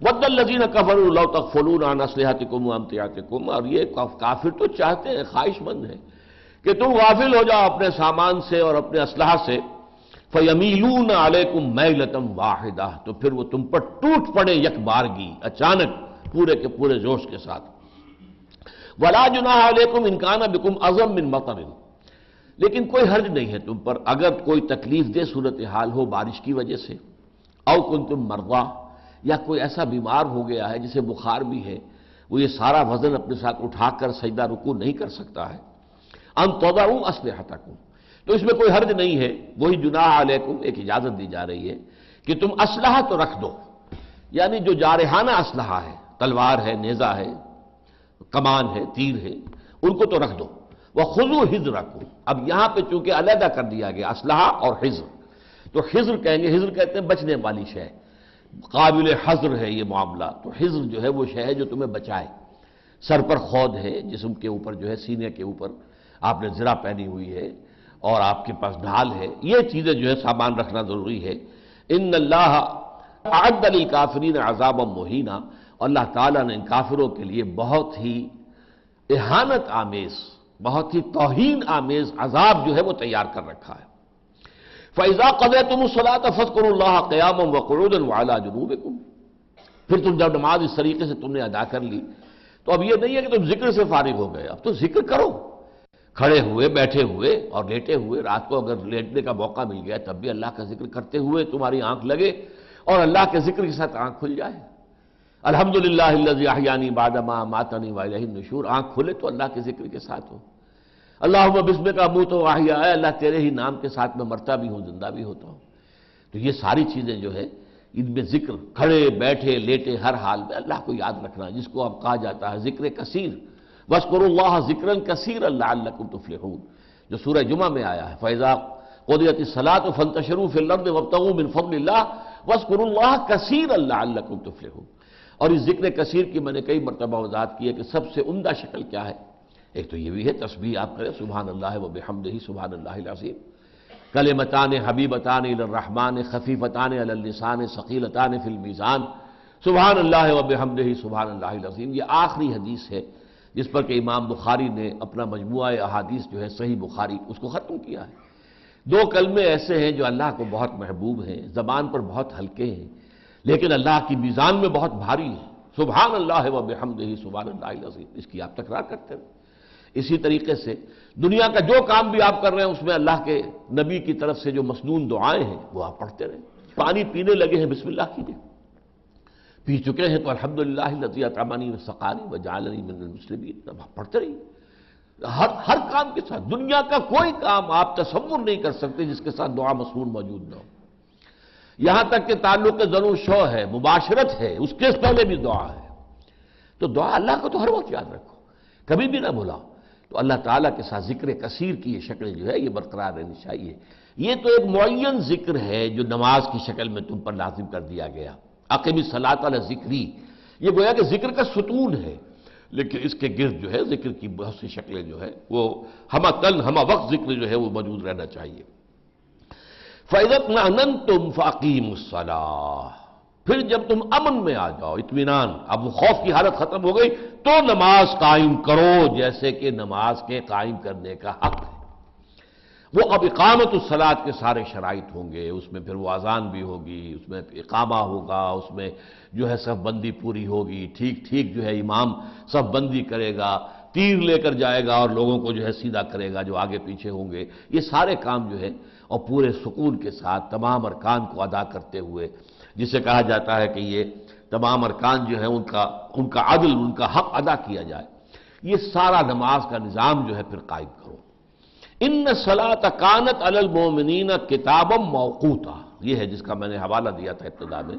ود الزین کفر اللہ تک فلون اسلحت کم امتیات کم اور یہ کافر تو چاہتے ہیں خواہش مند ہیں۔ کہ تم غافل ہو جاؤ اپنے سامان سے اور اپنے اسلحہ سے۔ فیمیلون علیکم میلتم واحدہ تو پھر وہ تم پر ٹوٹ پڑے یک بارگی اچانک پورے کے پورے جوش کے ساتھ۔ ولا جناح علیکم انکان بکم ازم من مطر۔ لیکن کوئی حرج نہیں ہے تم پر اگر کوئی تکلیف دہ صورتحال ہو بارش کی وجہ سے۔ او کن تم مرغا یا کوئی ایسا بیمار ہو گیا ہے جسے بخار بھی ہے۔ وہ یہ سارا وزن اپنے ساتھ اٹھا کر سجدہ رکو نہیں کر سکتا ہے۔ ان تودا ہوں اسلحہ تو اس میں کوئی حرج نہیں ہے، وہی جناح علیکم، ایک اجازت دی جا رہی ہے کہ تم اسلحہ تو رکھ دو۔ یعنی جو جارحانہ اسلحہ ہے، تلوار ہے نیزا ہے، کمان ہے، تیر ہے، ان کو تو رکھ دو۔ وہ خزو حضر اب یہاں پہ چونکہ علیحدہ کر دیا گیا، اسلحہ اور حضر تو حضر کہیں گے حضر کہتے ہیں بچنے والی شے۔ قابل حضر ہے یہ معاملہ۔ تو حضر جو ہے وہ شے ہے جو تمہیں بچائے۔ سر پر خود ہے، جسم کے اوپر جو ہے، سینے کے اوپر۔ آپ نے زرا پہنی ہوئی ہے اور آپ کے پاس ڈھال ہے، یہ چیزیں جو ہے سامان رکھنا ضروری ہے۔ ان اللہ عد علی کافرین عذاب مہینہ اللہ تعالیٰ نے ان کافروں کے لیے بہت ہی احانت آمیز، بہت ہی توہین آمیز عذاب جو ہے وہ تیار کر رکھا ہے۔ فیضا قدر تم الصلاۃ فضکر اللہ قیام و قرود والا جنوب پھر تم جب نماز اس طریقے سے تم نے ادا کر لی، تو اب یہ نہیں ہے کہ تم ذکر سے فارغ ہو گئے، اب تو ذکر کرو۔ کھڑے ہوئے، بیٹھے ہوئے اور لیٹے ہوئے، رات کو اگر لیٹنے کا موقع مل گیا تب بھی اللہ کا ذکر کرتے ہوئے تمہاری آنکھ لگے اور اللہ کے ذکر کے ساتھ آنکھ کھل جائے۔ الحمد للہ بادما ماتنی واہ نشور آنکھ کھلے تو اللہ کے ذکر کے ساتھ ہو۔ اللہ بسم کا منہ تو واحیہ ہے اللہ، تیرے ہی نام کے ساتھ میں مرتا بھی ہوں، زندہ بھی ہوتا ہوں۔ تو یہ ساری چیزیں جو ہے ان میں ذکر، کھڑے، بیٹھے، لیٹے، ہر حال میں اللہ کو یاد رکھنا، جس کو اب کہا جاتا ہے ذکر کثیر۔ بس اللہ ذکر کثیر اللہ اللہ تفلحون۔ جو سورہ جمعہ میں آیا ہے فیضا قدرت صلاح و فن تشروف من فضل اللہ بس اللہ کثیر اللہ اللہ تفلحون۔ اور اس ذکر کثیر کی میں نے کئی مرتبہ وضاحت کی ہے کہ سب سے عمدہ شکل کیا ہے۔ ایک تو یہ بھی ہے، تسبیح آپ کریں، سبحان اللہ و بحمد ہی سبحان اللہ العظیم۔ کلمتان حبیبتان الرحمن، خفیفتان اللسان، ثقیلتان فی المیزان۔ سبحان اللہ و بحمد ہی سبحان اللہ العظیم۔ یہ آخری حدیث ہے جس پر کہ امام بخاری نے اپنا مجموعہ احادیث جو ہے صحیح بخاری اس کو ختم کیا ہے۔ دو کلمے ایسے ہیں جو اللہ کو بہت محبوب ہیں، زبان پر بہت ہلکے ہیں، لیکن اللہ کی میزان میں بہت بھاری ہے سبحان اللہ و بحمد ہی سبحان اللہ العظیم۔ اس کی آپ تکرار کرتے رہے اسی طریقے سے دنیا کا جو کام بھی آپ کر رہے ہیں، اس میں اللہ کے نبی کی طرف سے جو مسنون دعائیں ہیں، وہ آپ پڑھتے رہیں۔ پانی پینے لگے ہیں، بسم اللہ کیجیے۔ پی چکے ہیں تو الحمدللہ لذیذ اطمانی و سقانی و جعلنی من المسلمین۔ پڑھتے رہیے۔ ہر ہر کام کے ساتھ، دنیا کا کوئی کام آپ تصور نہیں کر سکتے جس کے ساتھ دعا مصنون موجود نہ ہو۔ یہاں تک کہ تعلق ضرور شو ہے، مباشرت ہے، اس کے پہلے بھی دعا ہے۔ تو دعا اللہ کو تو ہر وقت یاد رکھو۔ کبھی بھی نہ بھولا تو اللہ تعالیٰ کے ساتھ ذکر کثیر کی یہ شکل جو ہے، یہ برقرار رہنی چاہیے۔ یہ تو ایک معین ذکر ہے جو نماز کی شکل میں تم پر لازم کر دیا گیا۔ عقیمی صلاح علیہ ذکری۔ یہ گویا کہ ذکر کا ستون ہے، لیکن اس کے گرد جو ہے، ذکر کی بہت سی شکلیں جو ہے وہ ہمہ کل ہمہ وقت ذکر جو ہے، وہ موجود رہنا چاہیے۔ فیضت نہ تم فاقیم الصلاح پھر جب تم امن میں آ جاؤ، اطمینان، اب وہ خوف کی حالت ختم ہو گئی، تو نماز قائم کرو، جیسے کہ نماز کے قائم کرنے کا حق ہے۔ وہ اب اقامت الصلاط کے سارے شرائط ہوں گے، اس میں پھر وہ اذان بھی ہوگی، اس میں اقامہ ہوگا، اس میں جو ہے سب بندی پوری ہوگی، ٹھیک ٹھیک جو ہے امام سب بندی کرے گا، تیر لے کر جائے گا اور لوگوں کو جو ہے سیدھا کرے گا جو آگے پیچھے ہوں گے۔ یہ سارے کام جو ہے اور پورے سکون کے ساتھ تمام ارکان کو ادا کرتے ہوئے، جسے کہا جاتا ہے کہ یہ تمام ارکان جو ہے ان کا ان کا عدل، ان کا حق ادا کیا جائے۔ یہ سارا نماز کا نظام جو ہے پھر قائم کرو۔ ان صلاح کانت المومنین کتابم موقوتا۔ یہ ہے جس کا میں نے حوالہ دیا تھا ابتدا میں۔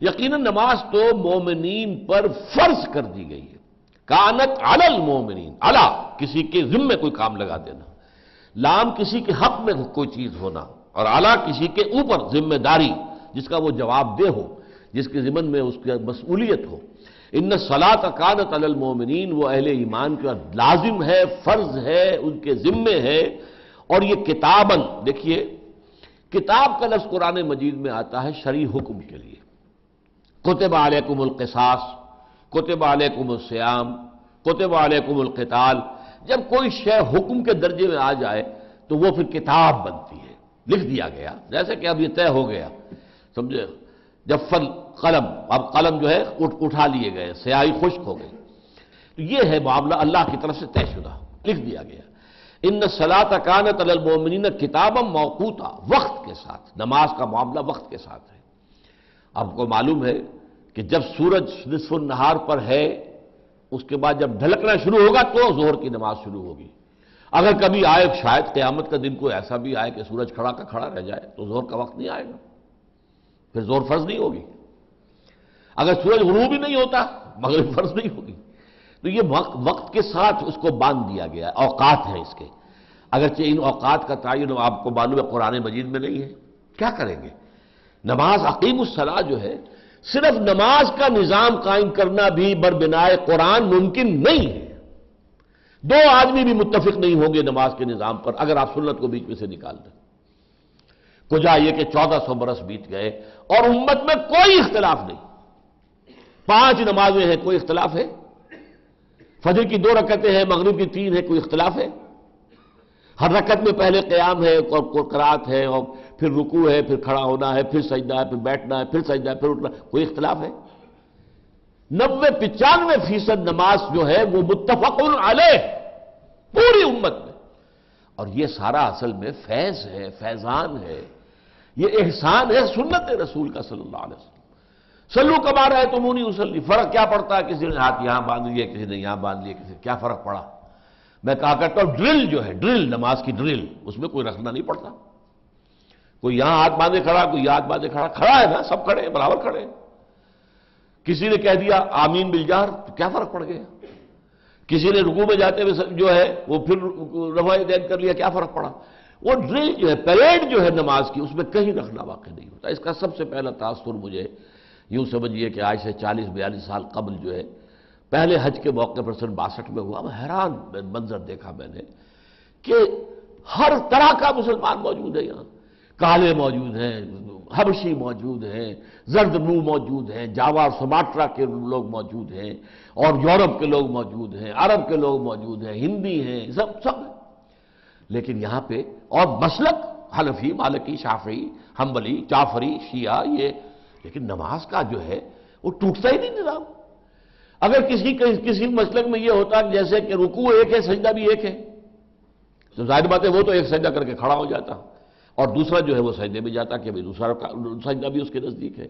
یقیناً نماز تو مومنین پر فرض کر دی گئی ہے۔ کانت المومنین الا کسی کے ذمے کوئی کام لگا دینا۔ لام، کسی کے حق میں کوئی چیز ہونا۔ اور اعلیٰ کسی کے اوپر ذمہ داری، جس کا وہ جواب دہ ہو، جس کے ذمن میں اس کی مسئولیت ہو۔ ان صلاح کانت المومنین وہ اہل ایمان کا لازم ہے، فرض ہے، ان کے ذمے ہے۔ اور یہ کتابن دیکھیے، کتاب کا لفظ قرآن مجید میں آتا ہے شرع حکم کے لیے۔ کتب علیکم القصاص، کتب علیکم السیام کتب علیکم القتال۔ جب کوئی شے حکم کے درجے میں آ جائے، تو وہ پھر کتاب بنتی ہے۔ لکھ دیا گیا، جیسے کہ اب یہ طے ہو گیا، سمجھے؟ جب فل قلم، اب قلم جو ہے اٹھا لیے گئے، سیاہی خشک ہو گئی۔ تو یہ ہے معاملہ اللہ کی طرف سے طے شدہ، لکھ دیا گیا۔ ان صلاح کانت المومنین کتاب موقوتا، وقت کے ساتھ، نماز کا معاملہ وقت کے ساتھ ہے۔ آپ کو معلوم ہے کہ جب سورج نصف النہار پر ہے، اس کے بعد جب ڈھلکنا شروع ہوگا تو زہر کی نماز شروع ہوگی۔ اگر کبھی آئے، شاید قیامت کا دن کوئی ایسا بھی آئے کہ سورج کھڑا کا کھڑا رہ جائے، تو زہر کا وقت نہیں آئے گا۔ پھر زور فرض نہیں ہوگی۔ اگر سورج غروب ہی نہیں ہوتا، مغرب فرض نہیں ہوگی۔ تو یہ وقت وقت کے ساتھ اس کو باندھ دیا گیا اوقات ہیں اس کے۔ اگرچہ ان اوقات کا تعین آپ کو معلوم ہے، قرآن مجید میں نہیں ہے۔ کیا کریں گے؟ نماز عقیم الصلاح جو ہے، صرف نماز کا نظام قائم کرنا بھی بربنائے قرآن ممکن نہیں ہے۔ دو آدمی بھی متفق نہیں ہوں گے نماز کے نظام پر، اگر آپ سنت کو بیچ میں سے نکال دیں۔ کجا یہ کہ چودہ سو برس بیت گئے اور امت میں کوئی اختلاف نہیں۔ پانچ نمازیں ہیں، کوئی اختلاف ہے؟ فجر کی دو رکعتیں ہیں، مغرب کی تین ہے کوئی اختلاف ہے؟ ہر رکعت میں پہلے قیام ہے، اور قرات ہے اور پھر رکوع ہے، پھر کھڑا ہونا ہے، پھر سجدہ ہے، پھر بیٹھنا ہے، پھر سجدہ ہے، پھر اٹھنا کوئی اختلاف ہے؟ نبے پچانوے فیصد نماز جو ہے، وہ متفق علیہ پوری امت میں۔ اور یہ سارا اصل میں فیض ہے، فیضان ہے۔ یہ احسان ہے سنت رسول کا صلی اللہ علیہ وسلم۔ سلو کما رہے تو مونی اسلی فرق کیا پڑتا ہے؟ کسی نے ہاتھ یہاں باندھ لیے، کسی نے یہاں باندھ لیے، کسی کیا فرق پڑا؟ میں کہا کرتا ہوں، ڈرل جو ہے، ڈرل، نماز کی ڈرل، اس میں کوئی رکھنا نہیں پڑتا۔ کوئی یہاں ہاتھ باندھے کھڑا، کوئی ہاتھ باندھے کھڑا کھڑا ہے نا، سب کھڑے ہیں، برابر کھڑے ہیں۔ کسی نے کہہ دیا، آمین بلجار تو کیا فرق پڑ گیا؟ کسی نے رکو میں جاتے ہوئے جو ہے، وہ پھر رفائی دین کر لیا، کیا فرق پڑا؟ وہ ڈرل جو ہے پیریڈ جو ہے نماز کی، اس میں کہیں رکھنا واقع نہیں ہوتا۔ اس کا سب سے پہلا تاثر مجھے یوں سمجھیے کہ آج سے چالیس بیالیس سال قبل جو ہے، پہلے حج کے موقع پر سن باسٹھ میں ہوا۔ میں حیران منظر دیکھا میں نے کہ ہر طرح کا مسلمان موجود ہے یہاں۔ کالے موجود ہیں، حبشی موجود ہیں، زرد منہ موجود ہیں، جاوا اور سماٹرا کے لوگ موجود ہیں اور یورپ کے لوگ موجود ہیں، عرب کے لوگ موجود ہیں، ہندی ہیں، سب سب لیکن یہاں پہ اور مسلک حلفی مالکی، شافعی ہمبلی جعفری، شیعہ، یہ لیکن نماز کا جو ہے، وہ ٹوٹتا ہی نہیں نظام۔ اگر کسی کسی مسلک میں یہ ہوتا جیسے کہ رکوع ایک ہے، سجدہ بھی ایک ہے، تو ظاہر بات ہے وہ تو ایک سجدہ کر کے کھڑا ہو جاتا۔ اور دوسرا جو ہے، وہ سجدے میں جاتا کہ دوسرا سجدہ بھی اس کے نزدیک ہے۔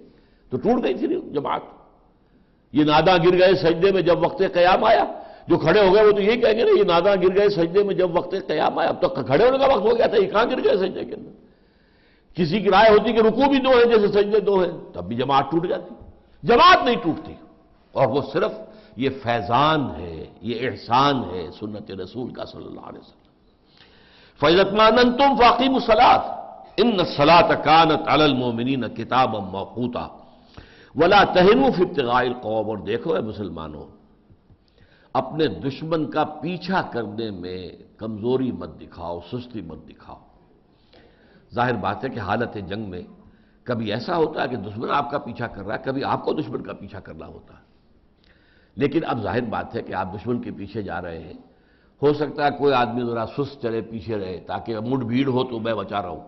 تو ٹوٹ گئی تھی جماعت۔ یہ نادا گر گئے سجدے میں جب وقت قیام آیا۔ جو کھڑے ہو گئے، وہ تو یہی کہیں گے نا، یہ نادا گر گئے سجدے میں جب وقت قیام آیا۔ اب تو کھڑے ہونے کا وقت ہو گیا تھا، یہ کہاں گر گئے سجدے کے اندر؟ کسی کی رائے ہوتی کہ رکو بھی دو ہیں جیسے سجدے دو ہیں، تب بھی جماعت ٹوٹ جاتی۔ جماعت نہیں ٹوٹتی۔ اور وہ صرف یہ فیضان ہے، یہ احسان ہے سنت رسول کا صلی اللہ علیہ وسلم۔ فیضت مانن تم فاقیم الصلاط ان سلاط کانت المومنین کتاب موقوتا۔ ولا تہنو ابتغاء القوم۔ اور دیکھو اے مسلمانوں، اپنے دشمن کا پیچھا کرنے میں کمزوری مت دکھاؤ، سستی مت دکھاؤ۔ ظاہر بات ہے کہ حالت جنگ میں کبھی ایسا ہوتا ہے کہ دشمن آپ کا پیچھا کر رہا ہے، کبھی آپ کو دشمن کا پیچھا کرنا ہوتا ہے۔ لیکن اب ظاہر بات ہے کہ آپ دشمن کے پیچھے جا رہے ہیں۔ ہو سکتا ہے کوئی آدمی ذرا سست چلے پیچھے رہے تاکہ مڈ بھیڑ ہو تو میں بچا رہا ہوں۔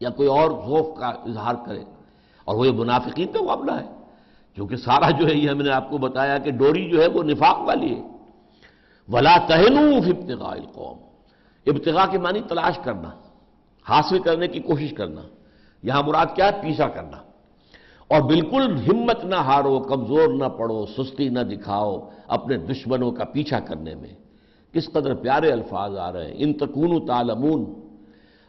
یا کوئی اور خوف کا اظہار کرے۔ اور وہ یہ منافقین کا معاملہ ہے۔ کیونکہ سارا جو ہے یہ ہم نے آپ کو بتایا کہ ڈوری جو ہے وہ نفاق والی ہے۔ ولا تہنو ابتغاء القوم۔ ابتغاء کے معنی تلاش کرنا۔ حاصل کرنے کی کوشش کرنا، یہاں مراد کیا ہے؟ پیچھا کرنا۔ اور بالکل ہمت نہ ہارو، کمزور نہ پڑو، سستی نہ دکھاؤ اپنے دشمنوں کا پیچھا کرنے میں۔ کس قدر پیارے الفاظ آ رہے ہیں۔ ان تکون تالمون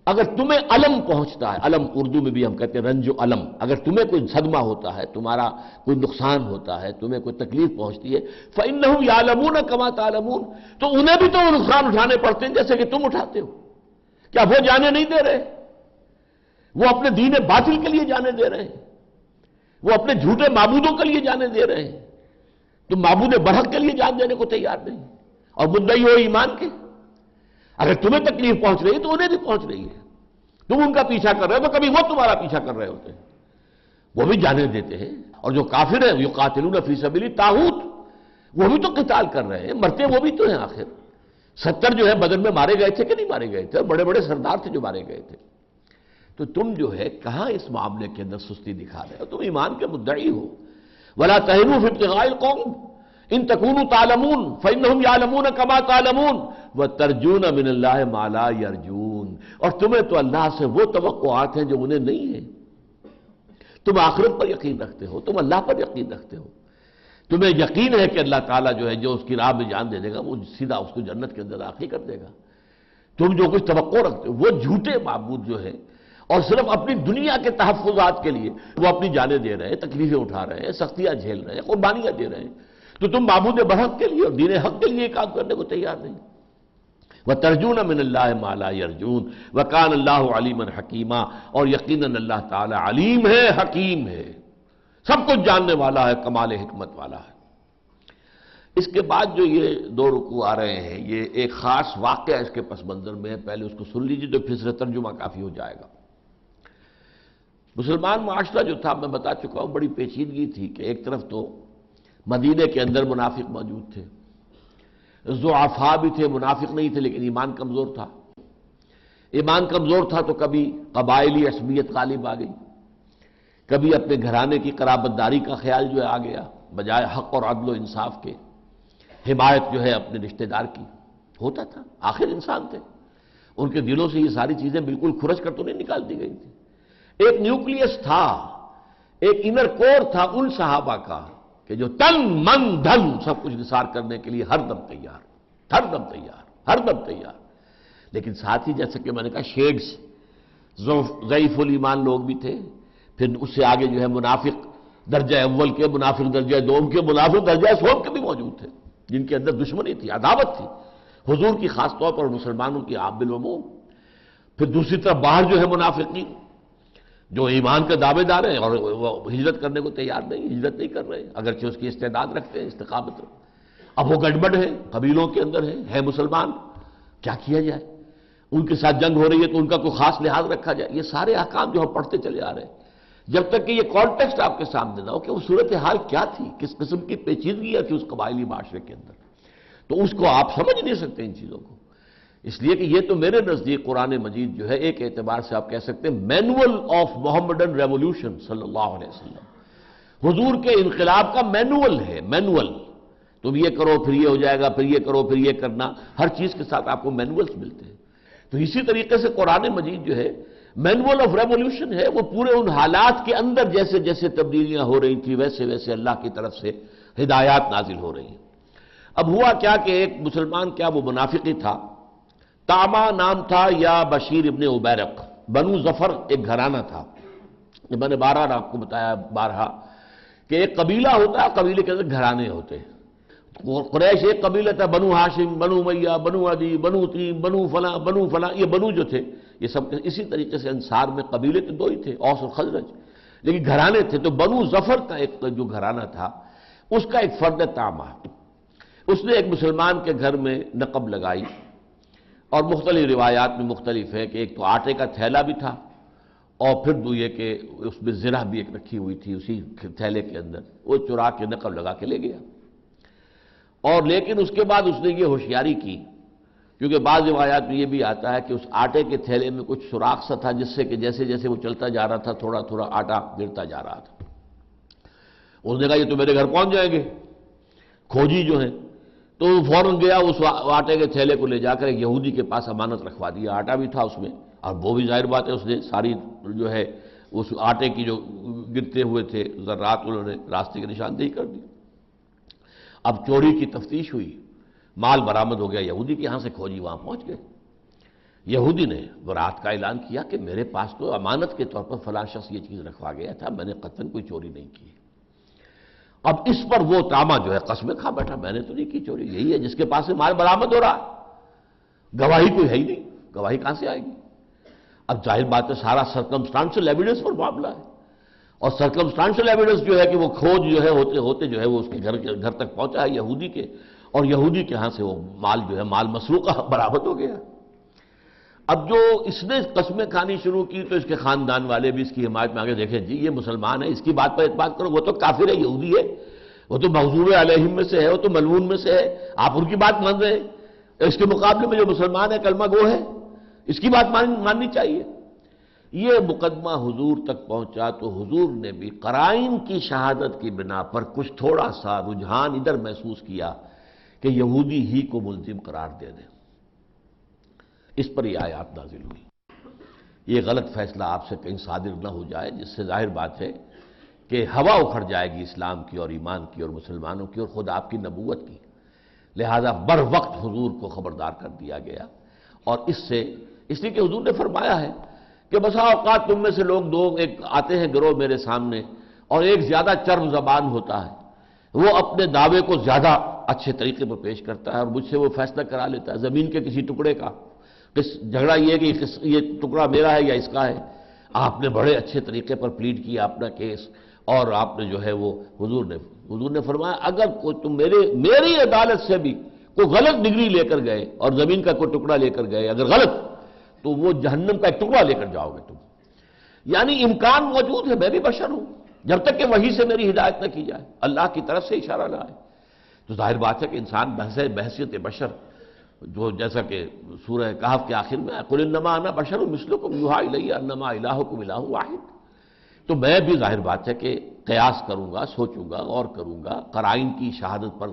اگر تمہیں علم پہنچتا ہے، علم اردو میں بھی ہم کہتے ہیں رنج و علم۔ اگر تمہیں کوئی صدمہ ہوتا ہے، تمہارا کوئی نقصان ہوتا ہے، تمہیں کوئی تکلیف پہنچتی ہے، فَإِنَّهُمْ يَعْلَمُونَ كَمَا تَعْلَمُونَ۔ تو انہیں بھی تو وہ نقصان اٹھانے پڑتے ہیں، جیسے کہ تم اٹھاتے ہو۔ کیا وہ جانے نہیں دے رہے؟ وہ اپنے دین باطل کے لیے جانے دے رہے ہیں۔ وہ اپنے جھوٹے معبودوں کے لیے جانے دے رہے ہیں۔ تم معبود برحق کے لیے جان دینے کو تیار نہیں۔ اور مدعی ہو ایمان کے۔ اگر تمہیں تکلیف پہنچ رہی ہے تو انہیں بھی پہنچ رہی ہے۔ تم ان کا پیچھا کر رہے ہو تو کبھی وہ تمہارا پیچھا کر رہے ہوتے ہیں۔ وہ بھی جانے دیتے ہیں۔ اور جو کافر ہیں جو قاتلون فی سبیلی تاحوت وہ بھی تو قتال کر رہے ہیں۔ مرتے وہ بھی تو ہیں آخر۔ ستر جو ہے بدن میں مارے گئے تھے کہ نہیں مارے گئے تھے؟ بڑے بڑے سردار تھے جو مارے گئے تھے۔ تو تم جو ہے کہاں اس معاملے کے اندر سستی دکھا رہے ہو؟ تم ایمان کے مدعی ہو۔ ولا تہنو ابتغاء القوم ان تکون تالمون فإنهم يعلمون كما تعلمون وترجون من اللہ ما لا اور تمہیں تو اللہ سے وہ توقعات ہیں جو انہیں نہیں ہیں۔ تم آخرت پر یقین رکھتے ہو، تم اللہ پر یقین رکھتے ہو۔ تمہیں یقین ہے کہ اللہ تعالیٰ جو ہے جو اس کی راہ میں جان دے دے گا، وہ سیدھا اس کو جنت کے اندر داخل کر دے گا۔ تم جو کچھ توقع رکھتے ہو، وہ جھوٹے معبود جو ہے اور صرف اپنی دنیا کے تحفظات کے لیے وہ اپنی جانیں دے رہے ہیں، تکلیفیں اٹھا رہے ہیں، سختیاں جھیل رہے ہیں، قربانیاں دے رہے ہیں۔ تو تم معبود برحق کے لیے اور دین حق کے لیے کام کرنے کو تیار نہیں۔ وہ ترجون من اللہ مالا ارجون و کان اللہ علیم حکیمہ اور یقیناً اللہ تعالیٰ علیم ہے، حکیم ہے۔ سب کچھ جاننے والا ہے، کمال حکمت والا ہے۔ اس کے بعد جو یہ دو رکو آ رہے ہیں، یہ ایک خاص واقعہ اس کے پس منظر میں ہے۔ پہلے اس کو سن لیجیے تو پھر ترجمہ کافی ہو جائے گا۔ مسلمان معاشرہ جو تھا، میں بتا چکا ہوں، بڑی پیچیدگی تھی کہ ایک طرف تو مدینے کے اندر منافق موجود تھے۔ زعفا بھی تھے، منافق نہیں تھے، لیکن ایمان کمزور تھا۔ ایمان کمزور تھا تو کبھی قبائلی عصبیت غالب آ گئی۔ کبھی اپنے گھرانے کی قرابت داری کا خیال جو ہے آ گیا، بجائے حق اور عدل و انصاف کے، حمایت جو ہے اپنے رشتہ دار کی، ہوتا تھا، آخر انسان تھے۔ ان کے دلوں سے یہ ساری چیزیں بالکل کھرچ کر تو نہیں نکال دی گئی تھی۔ ایک نیوکلیس تھا، ایک انر کور تھا ان صحابہ کا کہ جو تن من دھن سب کچھ نثار کرنے کے لیے ہر دم تیار، ہر دم تیار، ہر دم تیار۔ لیکن ساتھ ہی جیسے کہ میں نے کہا، شیڈز ضعیف الایمان لوگ بھی تھے۔ پھر اس سے آگے جو ہے منافق درجہ اول کے، منافق درجہ دوم کے، منافق درجہ سوم کے بھی موجود تھے، جن کے اندر دشمنی تھی، عداوت تھی۔ حضور کی خاص طور پر مسلمانوں کی آپ بالعموم۔ پھر دوسری طرف باہر جو ہے منافقین، جو ایمان کے دعوے دار ہیں اور وہ ہجرت کرنے کو تیار نہیں، ہجرت نہیں کر رہے، اگرچہ اس کی استعداد رکھتے ہیں، استقامت۔ اب وہ گڑبڑ ہے قبیلوں کے اندر ہے ہے مسلمان۔ کیا کیا جائے؟ ان کے ساتھ جنگ ہو رہی ہے تو ان کا کوئی خاص لحاظ رکھا جائے؟ یہ سارے احکام جو ہم پڑھتے چلے آ رہے ہیں۔ جب تک کہ یہ کانٹیکسٹ آپ کے سامنے نہ ہو کہ وہ صورتحال کیا تھی، کس قسم کی پیچیدگیاں تھی اس قبائلی معاشرے کے اندر۔ تو اس کو آپ سمجھ نہیں سکتے ان چیزوں کو۔ اس لیے کہ یہ تو میرے نزدیک قرآن مجید جو ہے ایک اعتبار سے آپ کہہ سکتے ہیں مینول آف محمدن ریولوشن صلی اللہ علیہ وسلم۔ حضور کے انقلاب کا مینول ہے مینول تم یہ کرو، پھر یہ ہو جائے گا، پھر یہ کرو، پھر یہ کرنا۔ ہر چیز کے ساتھ آپ کو مینولز ملتے ہیں۔ تو اسی طریقے سے قرآن مجید جو ہے مینول آف ریولیوشن ہے، وہ پورے ان حالات کے اندر جیسے جیسے تبدیلیاں ہو رہی تھی ویسے ویسے اللہ کی طرف سے ہدایات نازل ہو رہی ہیں۔ اب ہوا کیا کہ ایک مسلمان، کیا وہ منافقی تھا؟ تاما نام تھا یا بشیر ابن عبیرق۔ بنو ظفر ایک گھرانہ تھا۔ یہ میں نے بارہ آپ کو بتایا بارہا کہ ایک قبیلہ ہوتا ہے قبیلے کے اندر گھرانے ہوتے۔ ہیں قریش ایک قبیلہ تھا، بنو ہاشم، بنو میاں بنو عدی، بنو تیم، بنو فلاں بنو فلاں، یہ بنو جو تھے۔ یہ سب اسی طریقے سے انصار میں قبیلے تو دو ہی تھے، اوس اور خزرج لیکن گھرانے تھے تو بنو ظفر کا ایک جو گھرانہ تھا، اس کا ایک فرد تامہ۔ اس نے ایک مسلمان کے گھر میں نقب لگائی۔ اور مختلف روایات میں مختلف ہے کہ ایک تو آٹے کا تھیلا بھی تھا، اور پھر دو یہ کہ اس میں زرہ بھی ایک رکھی ہوئی تھی اسی تھیلے کے اندر۔ وہ چرا کے نقب لگا کے لے گیا۔ اور لیکن اس کے بعد اس نے یہ ہوشیاری کی۔ کیونکہ بعض روایات میں یہ بھی آتا ہے کہ اس آٹے کے تھیلے میں کچھ سوراخ سا تھا، جس سے کہ جیسے جیسے وہ چلتا جا رہا تھا، تھوڑا تھوڑا آٹا گرتا جا رہا تھا۔ اس نے کہا، یہ تو میرے گھر پہنچ جائیں گے کھوجی جو ہیں، تو وہ فوراً گیا، اس آٹے کے تھیلے کو لے جا کر ایک یہودی کے پاس امانت رکھوا دیا آٹا بھی تھا اس میں۔ اور وہ بھی ظاہر بات ہے، اس نے ساری جو ہے، اس آٹے کی جو گرتے ہوئے تھے، ذرات، انہوں نے راستے کی نشاندہی کر دی۔ اب چوری کی تفتیش ہوئی۔ مال برآمد ہو گیا، یہودی کے یہاں سے کھوجی وہاں پہنچ گئے۔ یہودی نے وہ رات کا اعلان کیا کہ میرے پاس تو امانت کے طور پر فلاں شخص یہ چیز رکھوا گیا تھا، میں نے قطن کوئی چوری نہیں کی۔ اب اس پر وہ تاما جو ہے قسمیں کھا بیٹھا، میں نے تو نہیں کی چوری، یہی ہے جس کے پاس سے مال برآمد ہو رہا گواہی کوئی ہے ہی نہیں، گواہی کہاں سے آئے گی؟ اب ظاہر بات ہے سارا سرکمسٹانشل ایویڈنس پر معاملہ ہے۔ اور سرکمسٹانشل ایویڈنس جو ہے کہ وہ کھوج جو ہے ہوتے ہوتے جو ہے وہ اس کے گھر گھر تک پہنچا ہے یہودی کے۔ اور یہودی کے ہاں سے وہ مال جو ہے، مال مسروقہ برآمد ہو گیا۔ اب جو اس نے قسمیں کھانی شروع کی تو اس کے خاندان والے بھی اس کی حمایت میں آگے دیکھیں جی یہ مسلمان ہے اس کی بات پر اعتبار کرو، وہ تو کافر ہے، یہودی ہے۔ وہ تو محضور علیہم میں سے ہے، وہ تو ملون میں سے ہے۔ آپ ان کی بات مان رہے ہیں۔ اس کے مقابلے میں جو مسلمان ہے کلمہ گو ہے۔ اس کی بات ماننی چاہیے۔ یہ مقدمہ حضور تک پہنچا تو حضور نے بھی قرائن کی شہادت کی بنا پر کچھ تھوڑا سا رجحان ادھر محسوس کیا۔ کہ یہودی ہی کو ملزم قرار دے دیں۔ اس پر یہ آیات نازل ہوئی۔ یہ غلط فیصلہ آپ سے کہیں صادر نہ ہو جائے، جس سے ظاہر بات ہے کہ ہوا اکھڑ جائے گی اسلام کی اور ایمان کی اور مسلمانوں کی اور خود آپ کی نبوت کی۔ لہذا بر وقت حضور کو خبردار کر دیا گیا۔ اور اس سے، اس لیے کہ حضور نے فرمایا ہے کہ بسا اوقات تم میں سے لوگ دو، ایک آتے ہیں گروہ میرے سامنے اور ایک زیادہ چرم زبان ہوتا ہے۔ وہ اپنے دعوے کو زیادہ اچھے طریقے پر پیش کرتا ہے اور مجھ سے وہ فیصلہ کرا لیتا ہے زمین کے کسی ٹکڑے کا۔ جھگڑا یہ ہے کہ یہ ٹکڑا میرا ہے یا اس کا ہے؟ آپ نے بڑے اچھے طریقے پر پلیٹ کیا اپنا کیس اور آپ نے جو ہے وہ حضور نے حضور نے فرمایا، اگر کوئی تم میرے میری عدالت سے بھی کوئی غلط ڈگری لے کر گئے اور زمین کا کوئی ٹکڑا لے کر گئے، اگر غلط، تو وہ جہنم کا ایک ٹکڑا لے کر جاؤ گے تم۔ یعنی امکان موجود ہے، میں بھی بشر ہوں۔ جب تک کہ وہی سے میری ہدایت نہ کی جائے، اللہ کی طرف سے اشارہ نہ آئے۔ تو ظاہر بات ہے کہ انسان بحث بحثیت بشر، جو جیسا کہ سورہ کہف کے آخر میں قل انما انا بشر مثلکم یوحا الی انما الہکم الہ واحد۔ تو میں بھی ظاہر بات ہے کہ قیاس کروں گا، سوچوں گا اور کروں گا، قرائن کی شہادت پر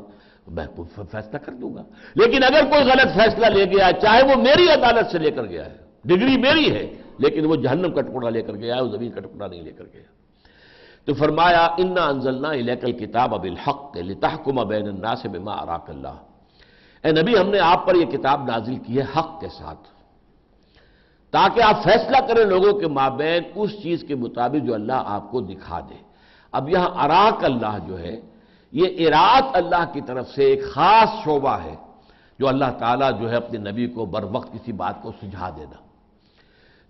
میں فیصلہ کر دوں گا۔ لیکن اگر کوئی غلط فیصلہ لے گیا، چاہے وہ میری عدالت سے لے کر گیا ہے، ڈگری میری ہے، لیکن وہ جہنم کا ٹکڑا لے کر گیا ہے، وہ زمین کا ٹکڑا نہیں لے کر گیا۔ تو فرمایا، انا انزلنا الیک الکتاب بالحق لتحکم بین الناس بما اراک اللہ اے نبی، ہم نے آپ پر یہ کتاب نازل کی ہے حق کے ساتھ۔ تاکہ آپ فیصلہ کریں لوگوں کے مابین اس چیز کے مطابق جو اللہ آپ کو دکھا دے۔ اب یہاں اراک اللہ جو ہے، یہ ارات اللہ کی طرف سے ایک خاص شعبہ ہے جو اللہ تعالیٰ جو ہے اپنے نبی کو بر وقت کسی بات کو سجھا دینا۔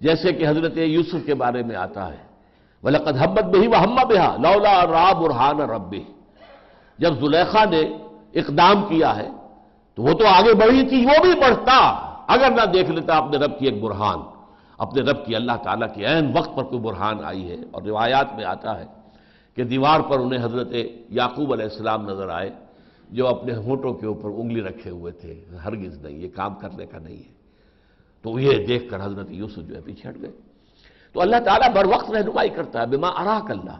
جیسے کہ حضرت یوسف کے بارے میں آتا ہے۔ وَلَقَدْ حَبَّتْ بِهِ وَحَمَّ بِهَا لَوْلَا رَا بُرْحَانَ رَبِّهِ۔ جب زلیخا نے اقدام کیا ہے، تو وہ تو آگے بڑھی تھی، وہ بھی بڑھتا۔ اگر نہ دیکھ لیتا اپنے رب کی ایک برہان، اپنے رب کی اللہ تعالیٰ کی عین وقت پر کوئی برہان آئی ہے۔ اور روایات میں آتا ہے کہ دیوار پر انہیں حضرت یعقوب علیہ السلام نظر آئے، جو اپنے ہونٹوں کے اوپر انگلی رکھے ہوئے تھے۔ ہرگز نہیں، یہ کام کرنے کا نہیں ہے۔ تو یہ دیکھ کر حضرت یوسف جو ہے پیچھے ہٹ گئے۔ تو اللہ تعالیٰ بر وقت رہنمائی کرتا ہے، بما اراک اللہ۔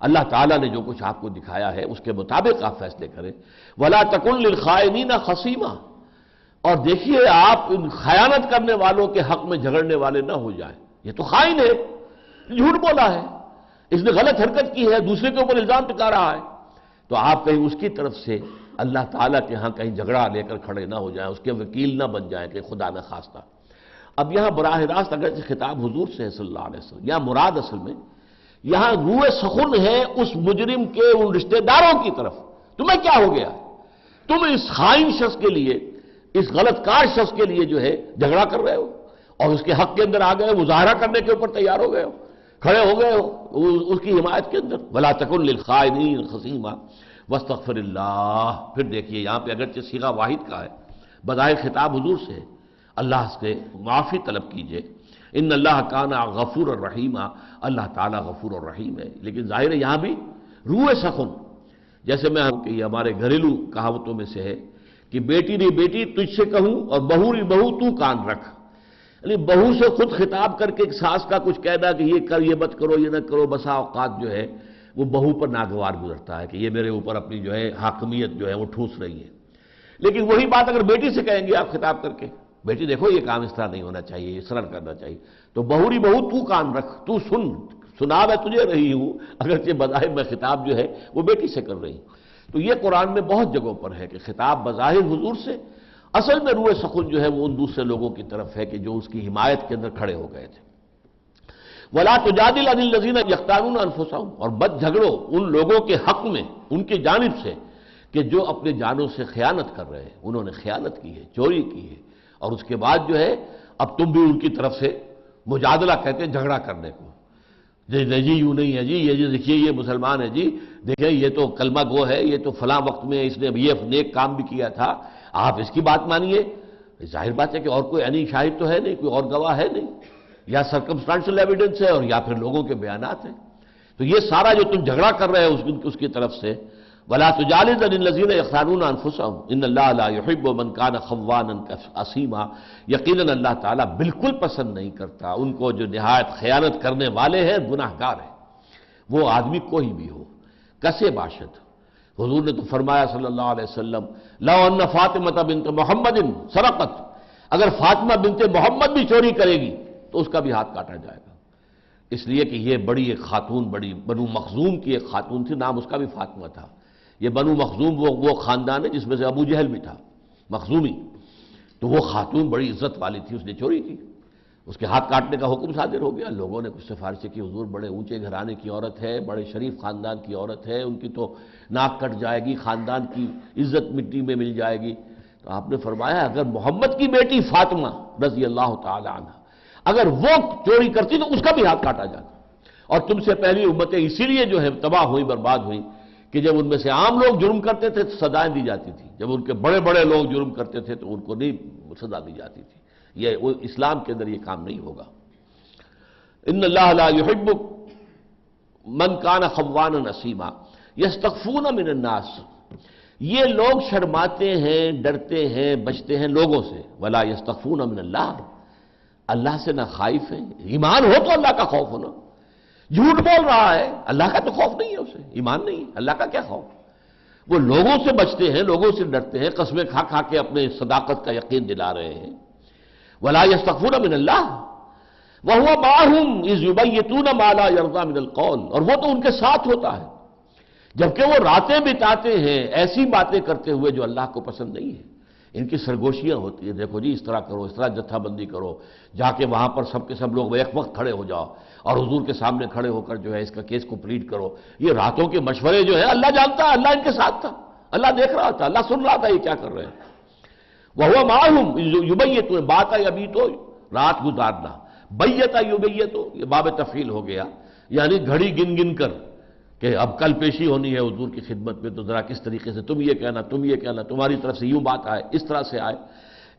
اللہ تعالیٰ نے جو کچھ آپ کو دکھایا ہے، اس کے مطابق آپ فیصلے کریں۔ ولا تکن للخائنین خسیمہ اور دیکھیے، آپ ان خیانت کرنے والوں کے حق میں جھگڑنے والے نہ ہو جائیں۔ یہ تو خائن ہے۔ جھوٹ بولا ہے۔ اس نے غلط حرکت کی ہے، دوسرے کے اوپر الزام ٹکا رہا ہے۔ تو آپ کہیں اس کی طرف سے اللہ تعالیٰ کے ہاں کہیں جھگڑا لے کر کھڑے نہ ہو جائیں، اس کے وکیل نہ بن جائیں کہ خدا نہ خواستہ اب یہاں براہ راست اگر خطاب حضور سے ہے صلی اللہ علیہ وسلم یہاں مراد اصل میں، یہاں روح سخن ہے اس مجرم کے ان رشتہ داروں کی طرف۔ تمہیں کیا ہو گیا؟ تم اس خائن شخص کے لیے، اس غلط کار شخص کے لیے جو ہے جھگڑا کر رہے ہو، اور اس کے حق کے اندر آ گئے، مظاہرہ کرنے کے اوپر تیار ہو گئے ہو، کھڑے ہو گئے ہو، اس کی حمایت کے اندر۔ بلا تکن للخائنین خسیمہ وسطر اللہ پھر دیکھیے یہاں پہ اگرچہ سیگا واحد کا ہے، بظاہر خطاب حضور سے اللہ سے معافی طلب کیجیے۔ ان اللہ کانا غفور الرحیمہ اللہ تعالیٰ غفور الرحیم ہے۔ لیکن ظاہر ہے یہاں بھی روح سخن۔ جیسے میں کہ یہ ہمارے گھریلو کہاوتوں میں سے ہے کہ بیٹی نہیں بیٹی، تجھ سے کہوں اور بہو نہیں بہو تو کان رکھ۔ یعنی بہو سے خود خطاب کر کے ایک ساس کا کچھ کہنا کہ یہ کر، یہ مت کرو، یہ نہ کرو، بسا اوقات جو ہے وہ بہو پر ناگوار گزرتا ہے کہ یہ میرے اوپر اپنی جو ہے حاکمیت جو ہے وہ ٹھوس رہی ہے۔ لیکن وہی بات اگر بیٹی سے کہیں گے آپ خطاب کر کے۔ بیٹی دیکھو، یہ کام اس طرح نہیں ہونا چاہیے اس طرح کرنا چاہیے۔ تو بہوری بہو، تو کام رکھ، تو سن۔ سنا میں تجھے رہی ہوں، اگرچہ بظاہر میں خطاب جو ہے، وہ بیٹی سے کر رہی ہوں۔ تو یہ قرآن میں بہت جگہوں پر ہے کہ خطاب بظاہر حضور سے، اصل میں روح سخن جو ہے، وہ ان دوسرے لوگوں کی طرف ہے کہ جو اس کی حمایت کے اندر کھڑے ہو گئے تھے۔ ولا تجادل عن الذین یختارون انفسهم اور بد جھگڑو ان لوگوں کے حق میں، ان کی جانب سے، کہ جو اپنے جانوں سے خیانت کر رہے ہیں۔ انہوں نے خیانت کی ہے، چوری کی ہے۔ اور اس کے بعد جو ہے، اب تم بھی ان کی طرف سے مجادلہ کہتے ہیں، جھگڑا کرنے کو۔ جی نہیں جی یوں نہیں ہے جی یہ جی دیکھیے، یہ مسلمان ہے جی دیکھیں، یہ تو کلمہ گو ہے، یہ تو فلاں وقت میں اس نے یہ نیک کام بھی کیا تھا۔ آپ اس کی بات مانیے۔ ظاہر بات ہے کہ اور کوئی عنی شاہد تو ہے نہیں، کوئی اور گواہ ہے نہیں، یا سرکمسٹانشل ایویڈنس ہے اور یا پھر لوگوں کے بیانات ہیں۔ تو یہ سارا جو تم جھگڑا کر رہے ہو اس کی طرف سے ولا تجالد الذین یخانون ان اللہ لا يحب من كان خوانا اسیما اللہ تعالیٰ بالکل پسند نہیں کرتا. ان کو جو نہایت خیانت کرنے والے ہیں گناہ گار ہیں. وہ آدمی کوئی بھی ہو. کسے باشد. حضور نے تو فرمایا صلی اللہ علیہ وسلم، لو ان فاطمہ بنت محمد سرقت. اگر فاطمہ بنت محمد بھی چوری کرے گی، تو اس کا بھی ہاتھ کاٹا جائے گا. اس لیے کہ یہ بڑی ایک خاتون، بڑی بنو مخزوم کی ایک خاتون تھی، نام اس کا بھی فاطمہ تھا. یہ بنو مخزوم وہ وہ خاندان ہے جس میں سے ابو جہل بھی تھا، مخزومی۔ تو وہ خاتون بڑی عزت والی تھی، اس نے چوری کی۔ اس کے ہاتھ کاٹنے کا حکم صادر ہو گیا۔ لوگوں نے کچھ سفارشیں کی، حضور بڑے اونچے گھرانے کی عورت ہے، بڑے شریف خاندان کی عورت ہے، ان کی تو ناک کٹ جائے گی، خاندان کی عزت مٹی میں مل جائے گی۔ تو آپ نے فرمایا، اگر محمد کی بیٹی فاطمہ رضی اللہ تعالی عنہ اگر وہ چوری کرتی تو اس کا بھی ہاتھ کاٹا جاتا۔ اور تم سے پہلی امتیں اسی لیے جو ہے تباہ ہوئی برباد ہوئی کہ جب ان میں سے عام لوگ جرم کرتے تھے تو سزائیں دی جاتی تھی۔ جب ان کے بڑے بڑے لوگ جرم کرتے تھے تو ان کو نہیں سزا دی جاتی تھی۔ یہ اسلام کے اندر یہ کام نہیں ہوگا۔ ان اللہ لا يحب من کان خوان نسیما یستخفون من الناس۔ یہ لوگ شرماتے ہیں، ڈرتے ہیں، بچتے ہیں لوگوں سے۔ ولا یستخفون من اللہ۔ اللہ سے نہ خائف ہے ایمان ہو تو اللہ کا خوف ہونا۔ جھوٹ بول رہا ہے۔ اللہ کا تو خوف نہیں ہے اسے، ایمان نہیں اللہ کا کیا خوف؟ وہ لوگوں سے بچتے ہیں، لوگوں سے ڈرتے ہیں، قسمیں کھا کھا کے اپنے صداقت کا یقین دلا رہے ہیں۔ ولا یستغفر من اللہ وہ باہم اس یبیتون مالا یرضا من القول اور وہ تو ان کے ساتھ ہوتا ہے۔ جبکہ وہ راتیں بتاتے ہیں، ایسی باتیں کرتے ہوئے جو اللہ کو پسند نہیں ہے۔ ان کی سرگوشیاں ہوتی ہیں۔ دیکھو جی اس طرح کرو، اس طرح جتھا بندی کرو۔ جا کے وہاں پر سب کے سب لوگ ایک وقت کھڑے ہو جاؤ۔ اور حضور کے سامنے کھڑے ہو کر جو ہے اس کا کیس کو پلیٹ کرو۔ یہ راتوں کے مشورے جو ہے اللہ جانتا ہے اللہ ان کے ساتھ تھا۔ اللہ دیکھ رہا تھا، اللہ سن رہا تھا یہ کیا کر رہے ہیں۔ وہ ہوا معلوم یوبیت بات آئی ابھی تو رات گزارنا۔ بیت یوبیت تو یہ باب تفیل ہو گیا۔ یعنی گھڑی گن گن کر کہ اب کل پیشی ہونی ہے حضور کی خدمت میں، تو ذرا کس طریقے سے؟ تم یہ کہنا، تم یہ کہنا، تمہاری طرف سے یوں بات آئے، اس طرح سے آئے۔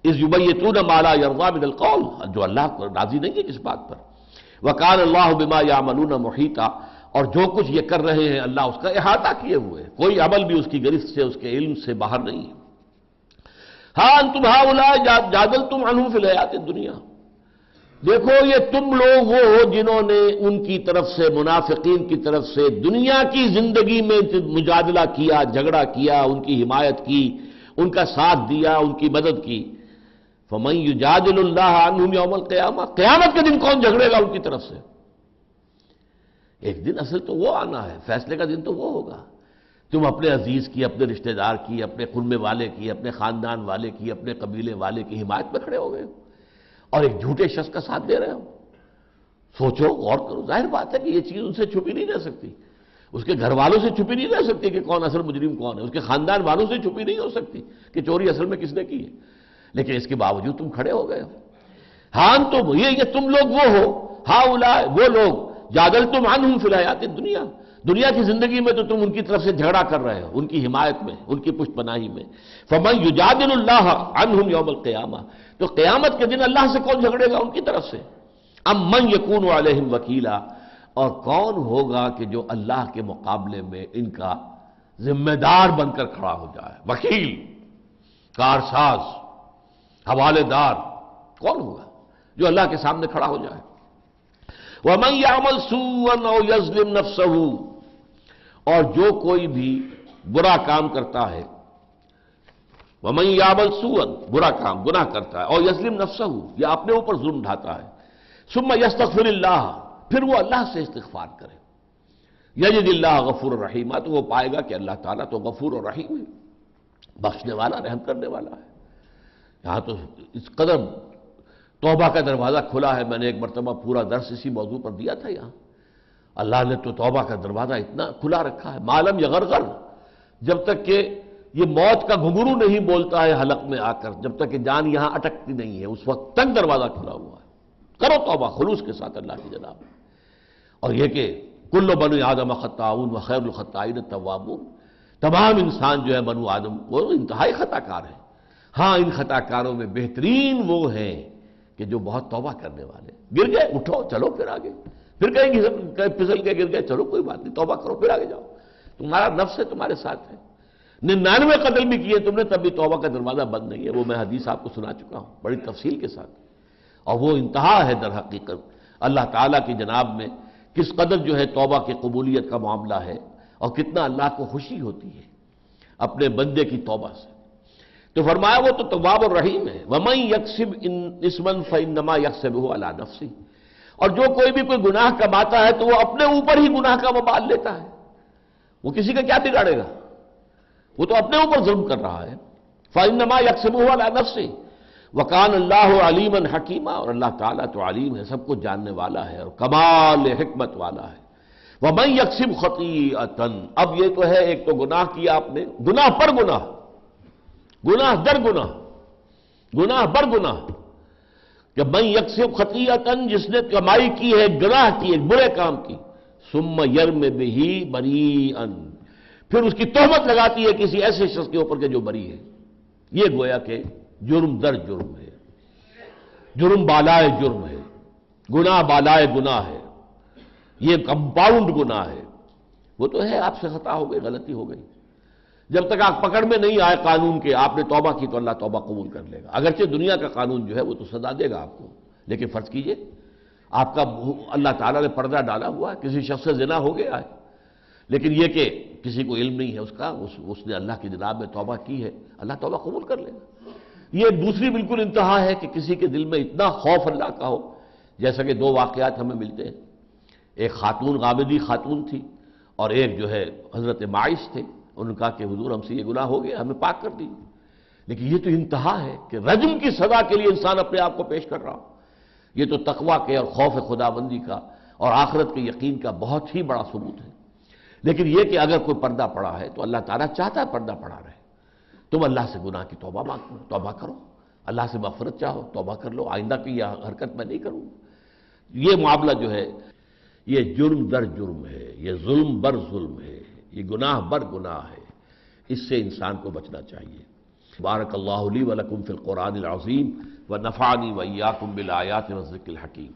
اس یوبیتون مالا یرغا من القول، جو اللہ کو راضی نہیں ہے کس بات پر۔ وکال اللہ بما یا ملون محیطہ اور جو کچھ یہ کر رہے ہیں اللہ اس کا احاطہ کیے ہوئے کوئی عمل بھی اس کی گرفت سے، اس کے علم سے باہر نہیں ہے۔ ہاں تم ہاں جادل تم انوف الحیات دنیا دیکھو، یہ تم لوگ وہ ہو جنہوں نے ان کی طرف سے، منافقین کی طرف سے دنیا کی زندگی میں مجادلہ کیا، جھگڑا کیا، ان کی حمایت کی، ان کا ساتھ دیا، ان کی مدد کی۔ فمن یجادل اللہ عنہم یوم القیامہ قیامت کے دن کون جھگڑے گا ان کی طرف سے؟ ایک دن اصل تو وہ آنا ہے، فیصلے کا دن تو وہ ہوگا۔ تم اپنے عزیز کی، اپنے رشتہ دار کی، اپنے خنمے والے کی، اپنے خاندان والے کی، اپنے قبیلے والے کی حمایت میں کھڑے ہو گئے۔ ہو اور ایک جھوٹے شخص کا ساتھ دے رہے ہو۔ سوچو، غور کرو، ظاہر بات ہے کہ یہ چیز ان سے چھپی نہیں رہ سکتی۔ اس کے گھر والوں سے چھپی نہیں رہ سکتی کہ کون اصل مجرم کون ہے۔ اس کے خاندان والوں سے چھپی نہیں ہو سکتی کہ چوری اصل میں کس نے کی ہے۔ لیکن اس کے باوجود تم کھڑے ہو گئے ہو۔ ہاں تم، یہ یہ تم لوگ وہ ہو ہاں اولا وہ لوگ جادل تم ان ہوں فلحیات دنیا دنیا کی زندگی میں تو تم ان کی طرف سے جھگڑا کر رہے ہو، ان کی حمایت میں، ان کی پشت پناہی میں۔ فمن یجادل اللہ عنہم یوم القیامہ۔ تو قیامت کے دن اللہ سے کون جھگڑے گا ان کی طرف سے؟ ام من یکون علیہم وکیلا۔ اور کون ہوگا کہ جو اللہ کے مقابلے میں ان کا ذمہ دار بن کر کھڑا ہو جائے؟ وکیل، کارساز۔ حوالے دار کون ہوگا جو اللہ کے سامنے کھڑا ہو جائے؟ وَمَنْ يَعْمَلْ سُوًّا أَوْ يَظْلِمْ نَفْسَهُ، اور جو کوئی بھی برا کام کرتا ہے، وَمَنْ يَعْمَلْ سُوًّا برا کام، گناہ کرتا ہے اور یظلم نفسه یا اپنے اوپر ظلم ڈھاتا ہے۔ ثم يستغفر اللہ پھر وہ اللہ سے استغفار کرے۔ یجد اللہ غفور الرحیم تو وہ پائے گا کہ اللہ تعالیٰ تو غفور الرحیم ہے، بخشنے والا، رحم کرنے والا ہے۔ یہاں تو اس قدر توبہ کا دروازہ کھلا ہے، میں نے ایک مرتبہ پورا درس اسی موضوع پر دیا تھا یہاں۔ اللہ نے تو توبہ کا دروازہ اتنا کھلا رکھا ہے۔ معلوم یغرغر، جب تک کہ یہ موت کا گھنگرو نہیں بولتا ہے حلق میں آ کر، جب تک کہ جان یہاں اٹکتی نہیں ہے، اس وقت تک دروازہ کھلا ہوا ہے۔ کرو توبہ، خلوص کے ساتھ اللہ کی جناب۔ اور یہ کہ کل بنو آدم خطاون و خیر الخطائن توابون، تمام انسان جو ہے بنو آدم وہ انتہائی خطا کار ہیں۔ ہاں ان خطا کاروں میں بہترین وہ ہیں کہ جو بہت توبہ کرنے والے گر گئے، اٹھو، چلو، پھر آگے۔ پھر کہیں گے پھسل کے گر گئے، چلو، کوئی بات نہیں، توبہ کرو، پھر آگے جاؤ۔ تمہارا نفس ہے، تمہارے ساتھ ہے۔ ننانوے قتل بھی کیے تم نے، تب بھی توبہ کا دروازہ بند نہیں ہے۔ وہ میں حدیث آپ کو سنا چکا ہوں، بڑی تفصیل کے ساتھ۔ اور وہ انتہا ہے در حقیقت۔ اللہ تعالیٰ کی جناب میں کس قدر جو ہے توبہ کی قبولیت کا معاملہ ہے اور کتنا اللہ کو خوشی ہوتی ہے اپنے بندے کی توبہ سے۔ تو فرمایا وہ تو تواب الرحیم ہے۔ ومئی یکسب اسمن فنما یکسب ہو اللہ نفسی اور جو کوئی بھی کوئی گناہ کماتا ہے تو وہ اپنے اوپر ہی گناہ کا وبال لیتا ہے۔ وہ کسی کا کیا بگاڑے گا؟ وہ تو اپنے اوپر ظلم کر رہا ہے۔ فنما یکسب ہو اللہ نفسی وکان اللہ علیم حکیمہ اور اللہ تعالیٰ تو علیم ہے، سب کو جاننے والا ہے اور کمال حکمت والا ہے۔ وہ میں یکسم خطی اب یہ تو ہے، ایک تو گناہ کیا آپ نے۔ گناہ پر گناہ۔ گناہ در گناہ گناہ بر گناہ۔ کہ میں یکسم خطی جس نے کمائی کی ہے، گناہ کی ایک برے کام کی سم یرم بھی بری ان پھر اس کی تہمت لگاتی ہے کسی ایسے شخص کے اوپر کے جو بری ہے۔ یہ گویا کہ جرم در جرم ہے۔ جرم بالائے جرم ہے۔ گناہ بالائے گناہ ہے۔ یہ کمپاؤنڈ گناہ ہے۔ وہ تو ہے، آپ سے خطا ہو گئی غلطی ہو گئی۔ جب تک آپ پکڑ میں نہیں آئے قانون کے، آپ نے توبہ کی تو اللہ توبہ قبول کر لے گا۔ اگرچہ دنیا کا قانون جو ہے وہ تو سزا دے گا آپ کو، لیکن فرض کیجیے، آپ کا اللہ تعالیٰ نے پردہ ڈالا ہوا ہے، کسی شخص سے زنا ہو گیا ہے۔ لیکن یہ کہ کسی کو علم نہیں ہے اس کا، اس اس نے اللہ کی جناب میں توبہ کی ہے، اللہ توبہ قبول کر لے گا۔ یہ دوسری بالکل انتہا ہے کہ کسی کے دل میں اتنا خوف اللہ کا ہو، جیسا کہ دو واقعات ہمیں ملتے ہیں۔ ایک خاتون غامدی خاتون تھی اور ایک جو ہے حضرت معاش تھے۔ انہوں نے کہا کہ حضور، ہم سے یہ گناہ ہو گیا، ہمیں پاک کر دی لیکن یہ تو انتہا ہے کہ رجم کی سزا کے لیے انسان اپنے آپ کو پیش کر رہا ہو۔ یہ تو تقوی کے اور خوف خدا بندی کا اور آخرت کے یقین کا بہت ہی بڑا ثبوت ہے۔ لیکن یہ کہ اگر کوئی پردہ پڑا ہے تو اللہ تعالیٰ چاہتا ہے پردہ پڑا رہے۔ تم اللہ سے گناہ کی توبہ مانگو توبہ کرو۔ اللہ سے مغفرت چاہو، توبہ کر لو۔ آئندہ کی یہ حرکت میں نہیں کروں۔ یہ معاملہ جو ہے، یہ جرم در جرم ہے، یہ ظلم بر ظلم ہے۔ یہ گناہ بر گناہ ہے۔ اس سے انسان کو بچنا چاہیے۔ بارک اللہ علی ولکم فی القرآن العظیم و نفانی ویاکم بالآیات و ذکر الحکیم۔